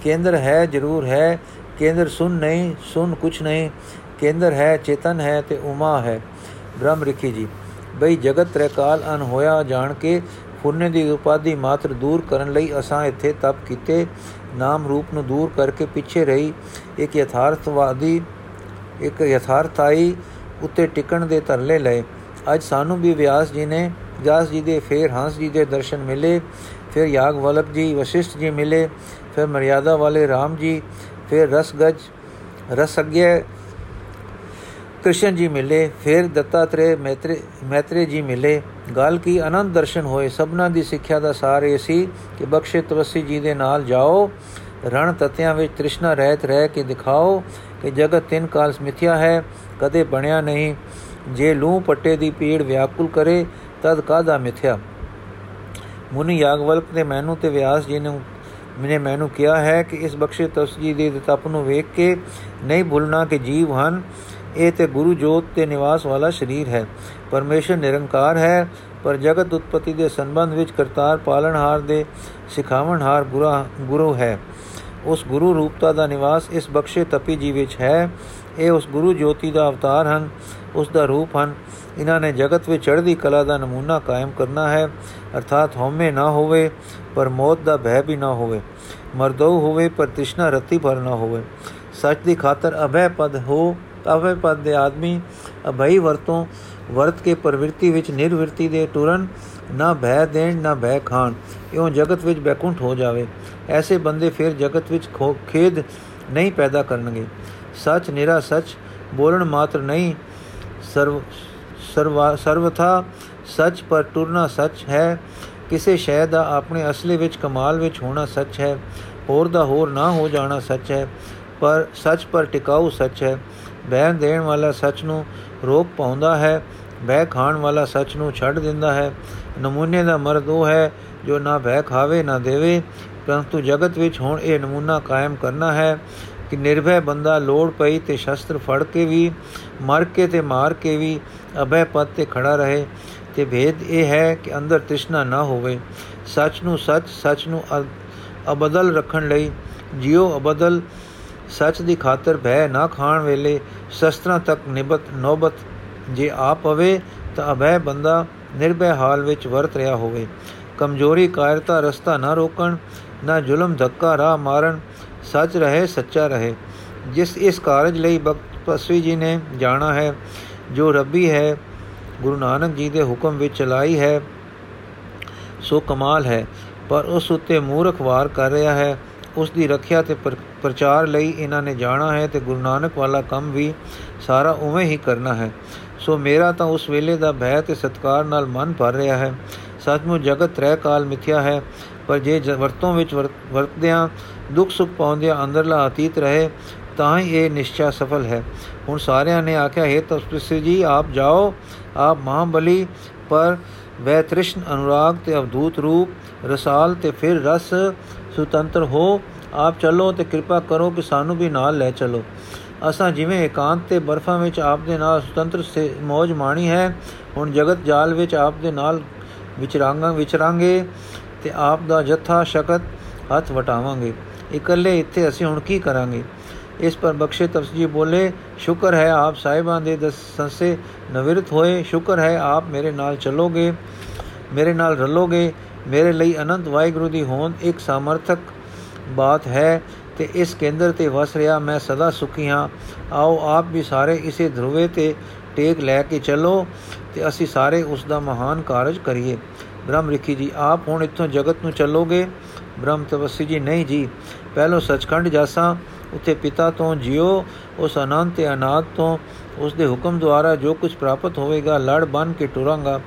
ਕੇਂਦਰ ਹੈ ਜ਼ਰੂਰ ਹੈ, ਕੇਂਦਰ ਸੁਨ ਨਹੀਂ ਸੁਨ ਕੁਛ ਨਹੀਂ। ਕੇਂਦਰ ਹੈ ਚੇਤਨ ਹੈ ਤੇ ਉਮਾ ਹੈ। ਬ੍ਰਹਮ ਰਖੀ ਜੀ, ਬਈ ਜਗਤ ਤ੍ਰੈਕਾਲ ਅਨ ਹੋਇਆ ਜਾਣ ਕੇ ਪੁੰਨ ਦੀ ਉਪਾਧੀ ਮਾਤਰ ਦੂਰ ਕਰਨ ਲਈ ਅਸਾਂ ਇੱਥੇ ਤਪ ਕੀਤੇ। ਨਾਮ ਰੂਪ ਨੂੰ ਦੂਰ ਕਰਕੇ ਪਿੱਛੇ ਰਹੀ। ਇੱਕ ਯਥਾਰਥਵਾਦੀ, ਇੱਕ ਯਥਾਰਥਾਈ ਉੱਤੇ ਟਿਕਣ ਦੇ ਤਰਲੇ ਲਏ। ਅੱਜ ਸਾਨੂੰ ਵੀ ਵਿਆਸ ਜੀ ਨੇ ਵਿਆਸ ਜੀ ਦੇ, ਫੇਰ ਹੰਸ ਜੀ ਦੇ ਦਰਸ਼ਨ ਮਿਲੇ, ਫਿਰ ਯਾਗਵਲਕ ਜੀ, ਵਸ਼ਿਸ਼ਟ ਜੀ ਮਿਲੇ, ਫਿਰ ਮਰਿਆਦਾ ਵਾਲੇ RAM ਜੀ, ਫਿਰ ਰਸਗਜ, ਰਸਗਯ ਕ੍ਰਿਸ਼ਨ ਜੀ ਮਿਲੇ, ਫਿਰ ਦੱਤਾਤਰੇ ਮੈਤਰੇ ਮੈਤਰੇ ਜੀ ਮਿਲੇ। ਗੱਲ ਕੀ ਅਨੰਦ ਦਰਸ਼ਨ ਹੋਏ, ਸਭਨਾ ਦੀ ਸਿੱਖਿਆ ਦਾ ਸਾਰ ਇਹ ਸੀ ਕਿ ਬਖਸ਼ੇ ਤਵਸੀ ਜੀ ਦੇ ਨਾਲ ਜਾਓ, ਰਣ ਤਤਿਆਂ ਵਿੱਚ ਤ੍ਰਿਸ਼ਨਾ ਰਹਿਤ ਰਹਿ ਕੇ ਦਿਖਾਓ ਕਿ ਜਗਤ ਤਿੰਨ ਕਾਲ ਮਿਥਿਆ ਹੈ ਕਦੇ ਬਣਿਆ ਨਹੀਂ। ਜੇ ਲੂ ਪੱਟੇ ਦੀ ਪੀੜ ਵਿਆਕੁਲ ਕਰੇ, ਤਦ ਕਾਦਾ ਮਿਥਿਆ? ਮੁਨੀ ਯਾਗਵਲਕ ਨੇ ਮੈਨੂੰ ਤੇ ਵਿਆਸ ਜੀ ਨੇ ਮੈਨੇ ਮੈਨੂੰ ਕਿਹਾ ਹੈ ਕਿ ਇਸ ਬਖਸ਼ੇ ਤਸਜੀ ਦੇ ਤਪ ਨੂੰ ਵੇਖ ਕੇ ਨਹੀਂ ਭੁੱਲਣਾ ਕਿ ਜੀਵ ਹਨ। ਇਹ ਤੇ ਗੁਰੂ ਜੋਤ ਤੇ ਨਿਵਾਸ ਵਾਲਾ ਸਰੀਰ ਹੈ। ਪਰਮੇਸ਼ਰ ਨਿਰੰਕਾਰ ਹੈ, ਪਰ ਜਗਤ ਉਤਪਤੀ ਦੇ ਸੰਬੰਧ ਵਿੱਚ ਕਰਤਾਰ ਪਾਲਣਹਾਰ ਦੇ ਸਿਖਾਵਣਹਾਰ ਗੁਰਾ ਗੁਰੂ ਹੈ। ਉਸ ਗੁਰੂ ਰੂਪਤਾ ਦਾ ਨਿਵਾਸ ਇਸ ਬਖਸ਼ੇ ਤਪੀ ਜੀ ਵਿੱਚ ਹੈ। ਇਹ ਉਸ ਗੁਰੂ ਜੋਤੀ ਦਾ ਅਵਤਾਰ ਹਨ, ਉਸ ਦਾ ਰੂਪ ਹਨ। ਇਹਨਾਂ ਨੇ ਜਗਤ ਵਿੱਚ ਚੜ੍ਹਦੀ ਕਲਾ ਦਾ ਨਮੂਨਾ ਕਾਇਮ ਕਰਨਾ ਹੈ, ਅਰਥਾਤ ਹਉਮੈ ਨਾ ਹੋਵੇ, ਪਰ ਮੌਤ ਦਾ ਭੈ ਵੀ ਨਾ ਹੋਵੇ। ਮਰਦੋ ਹੋਵੇ, ਪਰ ਤ੍ਰਿਸ਼ਨਾ ਰਤੀ ਭਰ ਨਾ ਹੋਵੇ। ਸੱਚ ਦੀ ਖਾਤਰ ਅਭੈ ਪਦ ਹੋ, ਅਭੈ ਪਦ ਦੇ ਆਦਮੀ ਅਭਈ ਵਰਤੋਂ, ਵਰਤ ਕੇ ਪ੍ਰਵਿਰਤੀ ਵਿੱਚ ਨਿਰਵਿਰਤੀ ਦੇ ਟੁਰਨ, ਨਾ ਭੈ ਦੇਣ, ਨਾ ਭੈ ਖਾਣ। ਇਉਂ ਜਗਤ ਵਿੱਚ ਬੈਕੁੰਠ ਹੋ ਜਾਵੇ। ਐਸੇ ਬੰਦੇ ਫਿਰ ਜਗਤ ਵਿੱਚ ਖੇਦ ਨਹੀਂ ਪੈਦਾ ਕਰਨਗੇ। ਸੱਚ, ਨਿਰਾ, ਸੱਚ ਬੋਲਣ ਮਾਤਰ ਨਹੀਂ। ਸਰਵ, ਸਰਵਾ, ਸਰਵਥਾ ਸੱਚ, ਪਰ ਟੁਰਨਾ ਸੱਚ ਹੈ। ਕਿਸੇ ਸ਼ੈ ਦਾ ਆਪਣੇ ਅਸਲੇ ਵਿੱਚ, ਕਮਾਲ ਵਿੱਚ ਹੋਣਾ ਸੱਚ ਹੈ। ਹੋਰ ਦਾ ਹੋਰ ਨਾ ਹੋ ਜਾਣਾ ਸੱਚ ਹੈ। ਪਰ ਸੱਚ, ਪਰ ਟਿਕਾਊ ਸੱਚ ਹੈ। ਬਹਿ ਦੇਣ ਵਾਲਾ ਸੱਚ ਨੂੰ ਰੋਕ ਪਾਉਂਦਾ ਹੈ। ਬਹਿ ਖਾਣ ਵਾਲਾ ਸੱਚ ਨੂੰ ਛੱਡ ਦਿੰਦਾ ਹੈ। ਨਮੂਨੇ ਦਾ ਮਰਦ ਉਹ ਹੈ ਜੋ ਨਾ ਬਹਿ ਖਾਵੇ, ਨਾ ਦੇਵੇ। ਪਰੰਤੂ ਜਗਤ ਵਿੱਚ ਹੁਣ ਇਹ ਨਮੂਨਾ ਕਾਇਮ ਕਰਨਾ ਹੈ ਕਿ ਨਿਰਭੈ ਬੰਦਾ ਲੋੜ ਪਈ ਤੇ ਸ਼ਸਤਰ ਫੜ ਕੇ ਵੀ, ਮਰ ਕੇ ਤੇ ਮਾਰ ਕੇ ਵੀ ਅਭੈ ਪਦ ਤੇ ਖੜਾ ਰਹੇ ਤੇ ਭੇਦ ਇਹ ਹੈ ਕਿ ਅੰਦਰ ਤ੍ਰਿਸ਼ਨਾ ਨਾ ਹੋਵੇ। ਸੱਚ ਨੂੰ ਸੱਚ ਸੱਚ ਨੂੰ ਅਬਦਲ ਰੱਖਣ ਲਈ ਜਿਉ ਅਬਦਲ, ਸੱਚ ਦੀ ਖਾਤਰ ਭੈ ਨਾ ਖਾਣ ਵੇਲੇ ਸ਼ਸਤਰਾਂ ਤੱਕ ਨਿਬਤ ਨੋਬਤ ਜੇ ਆ ਪਵੇ ਤਾਂ ਅਭੈ ਬੰਦਾ ਨਿਰਭੈ ਹਾਲ ਵਿੱਚ ਵਰਤ ਰਿਹਾ ਹੋਵੇ। ਕਮਜ਼ੋਰੀ ਕਾਇਰਤਾ ਰਸਤਾ ਨਾ ਰੋਕਣ ਨਾ ਜ਼ੁਲਮ ਧੱਕਾ ਰਾਹ ਮਾਰਨ, ਸੱਚ ਰਹੇ, ਸੱਚਾ ਰਹੇ। ਜਿਸ ਇਸ ਕਾਰਜ ਲਈ ਬਖਤ ਪਸਵੀ ਜੀ ਨੇ ਜਾਣਾ ਹੈ, ਜੋ ਰੱਬੀ ਹੈ, ਗੁਰੂ ਨਾਨਕ ਜੀ ਦੇ ਹੁਕਮ ਵਿੱਚ ਚਲਾਈ ਹੈ, ਸੋ ਕਮਾਲ ਹੈ। ਪਰ ਉਸ ਉੱਤੇ ਮੂਰਖ ਵਾਰ ਕਰ ਰਿਹਾ ਹੈ। ਉਸ ਦੀ ਰੱਖਿਆ ਤੇ ਪ੍ਰਚਾਰ ਲਈ ਇਹਨਾਂ ਨੇ ਜਾਣਾ ਹੈ ਤੇ ਗੁਰੂ ਨਾਨਕ ਵਾਲਾ ਕੰਮ ਵੀ ਸਾਰਾ ਉਵੇਂ ਹੀ ਕਰਨਾ ਹੈ। ਸੋ ਮੇਰਾ ਤਾਂ ਉਸ ਵੇਲੇ ਦਾ ਭੈ ਤੇ ਸਤਕਾਰ ਨਾਲ ਮਨ ਭਰ ਰਿਹਾ ਹੈ। ਸੱਚਮੁੱਚ ਜਗਤ ਤ੍ਰੈ ਕਾਲ ਮਿਥਿਆ ਹੈ। ਪਰ ਜੇ ਵਰਤੋਂ ਵਿੱਚ ਵਰਤਦਿਆਂ ਦੁੱਖ ਸੁਖ ਪਾਉਂਦਿਆਂ ਅੰਦਰਲਾ ਅਤੀਤ ਰਹੇ, ਤਾਂ ਹੀ ਇਹ ਨਿਸ਼ਚਾ ਸਫਲ ਹੈ। ਹੁਣ ਸਾਰਿਆਂ ਨੇ ਆਖਿਆ, ਹੈ ਤਪਸਵੀ ਜੀ, ਆਪ ਜਾਓ, ਆਪ ਮਹਾਬਲੀ, ਪਰ ਵੈ ਤ੍ਰਿਸ਼ਨ ਅਨੁਰਾਗ ਤੇ ਅਵਧੂਤ ਰੂਪ, ਰਸਾਲ ਤੇ ਫਿਰ ਰਸ ਸੁਤੰਤਰ ਹੋ। ਆਪ ਚੱਲੋ ਤੇ ਕਿਰਪਾ ਕਰੋ ਕਿ ਸਾਨੂੰ ਵੀ ਨਾਲ ਲੈ ਚਲੋ। ਅਸਾਂ ਜਿਵੇਂ ਇਕਾਂਤ ਤੇ ਬਰਫਾਂ ਵਿੱਚ ਆਪ ਦੇ ਨਾਲ ਸੁਤੰਤਰ ਸੇ ਮौज ਮਾਣੀ ਹੈ, ਹੁਣ ਜਗਤ ਜਾਲ ਵਿੱਚ ਆਪ ਦੇ ਨਾਲ ਵਿਚਰਾਂਗਾ, ਵਿਚਰਾਂਗੇ। ਤੇ ਆਪ ਦਾ ਜਥਾ ਸ਼ਕਤ ਹੱਥ ਵਟਾਵਾਂਗੇ। ਇਕੱਲੇ ਇੱਥੇ ਅਸੀਂ ਹੁਣ ਕੀ ਕਰਾਂਗੇ? ਇਸ ਪਰ ਬਖਸ਼ੇ ਤਫਸੀ ਬੋਲੇ, ਸ਼ੁਕਰ ਹੈ ਆਪ ਸਾਹਿਬਾਂ ਦੇ ਦਸ ਸੰਸੇ ਨਵਿਰਤ ਹੋਏ। ਸ਼ੁਕਰ ਹੈ ਆਪ ਮੇਰੇ ਨਾਲ ਚੱਲੋਗੇ, ਮੇਰੇ ਨਾਲ ਰਲੋਗੇ। ਮੇਰੇ ਲਈ ਅਨੰਤ ਵਾਹਿਗੁਰੂ ਦੀ ਹੋਂਦ ਇੱਕ ਸਮਰਥਕ ਬਾਤ ਹੈ ਤੇ ਇਸ ਕੇਂਦਰ ਤੇ ਵਸ ਰਿਹਾ ਮੈਂ ਸਦਾ ਸੁਖੀ ਹਾਂ। ਆਓ ਆਪ ਵੀ ਸਾਰੇ ਇਸੇ ਧਰੂਵੇ ਤੇ ਟੇਕ ਲੈ ਕੇ ਚੱਲੋ ਤੇ ਅਸੀਂ ਸਾਰੇ ਉਸ ਦਾ ਮਹਾਨ ਕਾਰਜ ਕਰੀਏ। ਬ੍ਰਹਮ ਰਿਖੀ ਜੀ, ਆਪ ਹੁਣ ਇੱਥੋਂ ਜਗਤ ਨੂੰ ਚੱਲੋਗੇ? ਬ੍ਰਹਮ ਤਵਸੀ ਜੀ, ਨਹੀਂ ਜੀ, ਪਹਿਲੋਂ ਸਚਖੰਡ ਜਾਸਾਂ, ਉੱਥੇ ਪਿਤਾ ਤੋਂ ਜਿਉ, ਉਸ ਅਨੰਤ ਤੇ ਅਨਾਦ ਤੋਂ, ਉਸ ਦੇ ਹੁਕਮ ਦੁਆਰਾ ਜੋ ਕੁਝ ਪ੍ਰਾਪਤ ਹੋਵੇਗਾ, ਲੜ ਬਨ ਕੇ ਟੁਰਾਂਗਾ।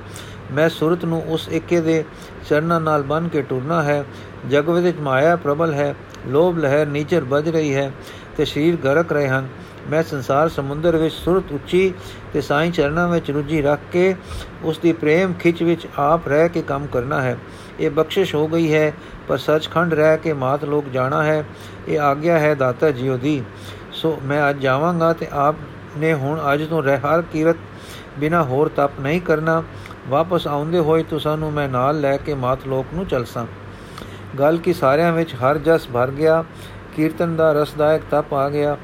ਮੈਂ ਸੁਰਤ ਨੂੰ ਉਸ ਏਕੇ ਦੇ ਚਰਨਾਂ ਨਾਲ ਬਨ ਕੇ ਟੁਰਨਾ ਹੈ। ਜਗ ਵਿੱਚ ਮਾਇਆ ਪ੍ਰਬਲ ਹੈ, ਲੋਭ ਲਹਿਰ ਨੀਚਰ ਵੱਜ ਰਹੀ ਹੈ ਤੇ ਸਰੀਰ ਗਰਕ ਰਹੇ ਹਨ। ਮੈਂ ਸੰਸਾਰ ਸਮੁੰਦਰ ਵਿੱਚ ਸੁਰਤ ਉੱਚੀ ਤੇ ਸਾਈਂ ਚਰਨਾਂ ਵਿੱਚ ਰੁੱਝੀ ਰੱਖ ਕੇ ਉਸ ਦੀ ਪ੍ਰੇਮ ਖਿੱਚ ਵਿੱਚ ਆਪ ਰਹਿ ਕੇ ਕੰਮ ਕਰਨਾ ਹੈ। ਇਹ ਬਖਸ਼ਿਸ਼ ਹੋ ਗਈ ਹੈ, ਪਰ ਸੱਚਖੰਡ ਰਹਿ ਕੇ ਮਾਤ ਲੋਕ ਜਾਣਾ ਹੈ। ਇਹ ਆਗਿਆ ਹੈ ਦਾਤਾ ਜੀਓ ਦੀ। ਸੋ ਮੈਂ ਅੱਜ ਜਾਵਾਂਗਾ ਤੇ ਆਪ ਨੇ ਹੁਣ ਅੱਜ ਤੋਂ ਰਹਿ ਹਰ ਕੀਰਤ ਬਿਨਾ ਹੋਰ ਤਪ ਨਹੀਂ ਕਰਨਾ। ਵਾਪਸ ਆਉਂਦੇ ਹੋਏ ਤੁਸਾਂ ਨੂੰ ਮੈਂ ਨਾਲ ਲੈ ਕੇ ਮਾਤ ਲੋਕ ਨੂੰ ਚਲਸਾਂ। ਗੱਲ ਕੀ ਸਾਰਿਆਂ ਵਿੱਚ ਹਰ ਜਸ ਭਰ ਗਿਆ। ਕੀਰਤਨ ਦਾ ਰਸਦਾਇਕ ਤਪ ਆ ਗਿਆ।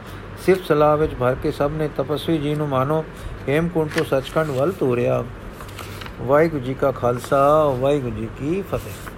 ਸਿਰਫ ਸਲਾਹ ਵਿੱਚ ਭਰ ਕੇ ਸਭ ਨੇ ਤਪਸਵੀ ਜੀ ਨੂੰ ਮਾਨੋ, ਹੇਮਕੁੰਟ ਤੋਂ ਸੱਚਖੰਡ ਵੱਲ ਤੋਰਿਆ। ਵਾਹਿਗੁਰੂ ਜੀ ਕਾ ਖਾਲਸਾ, ਵਾਹਿਗੁਰੂ ਜੀ ਕੀ ਫਤਿਹ।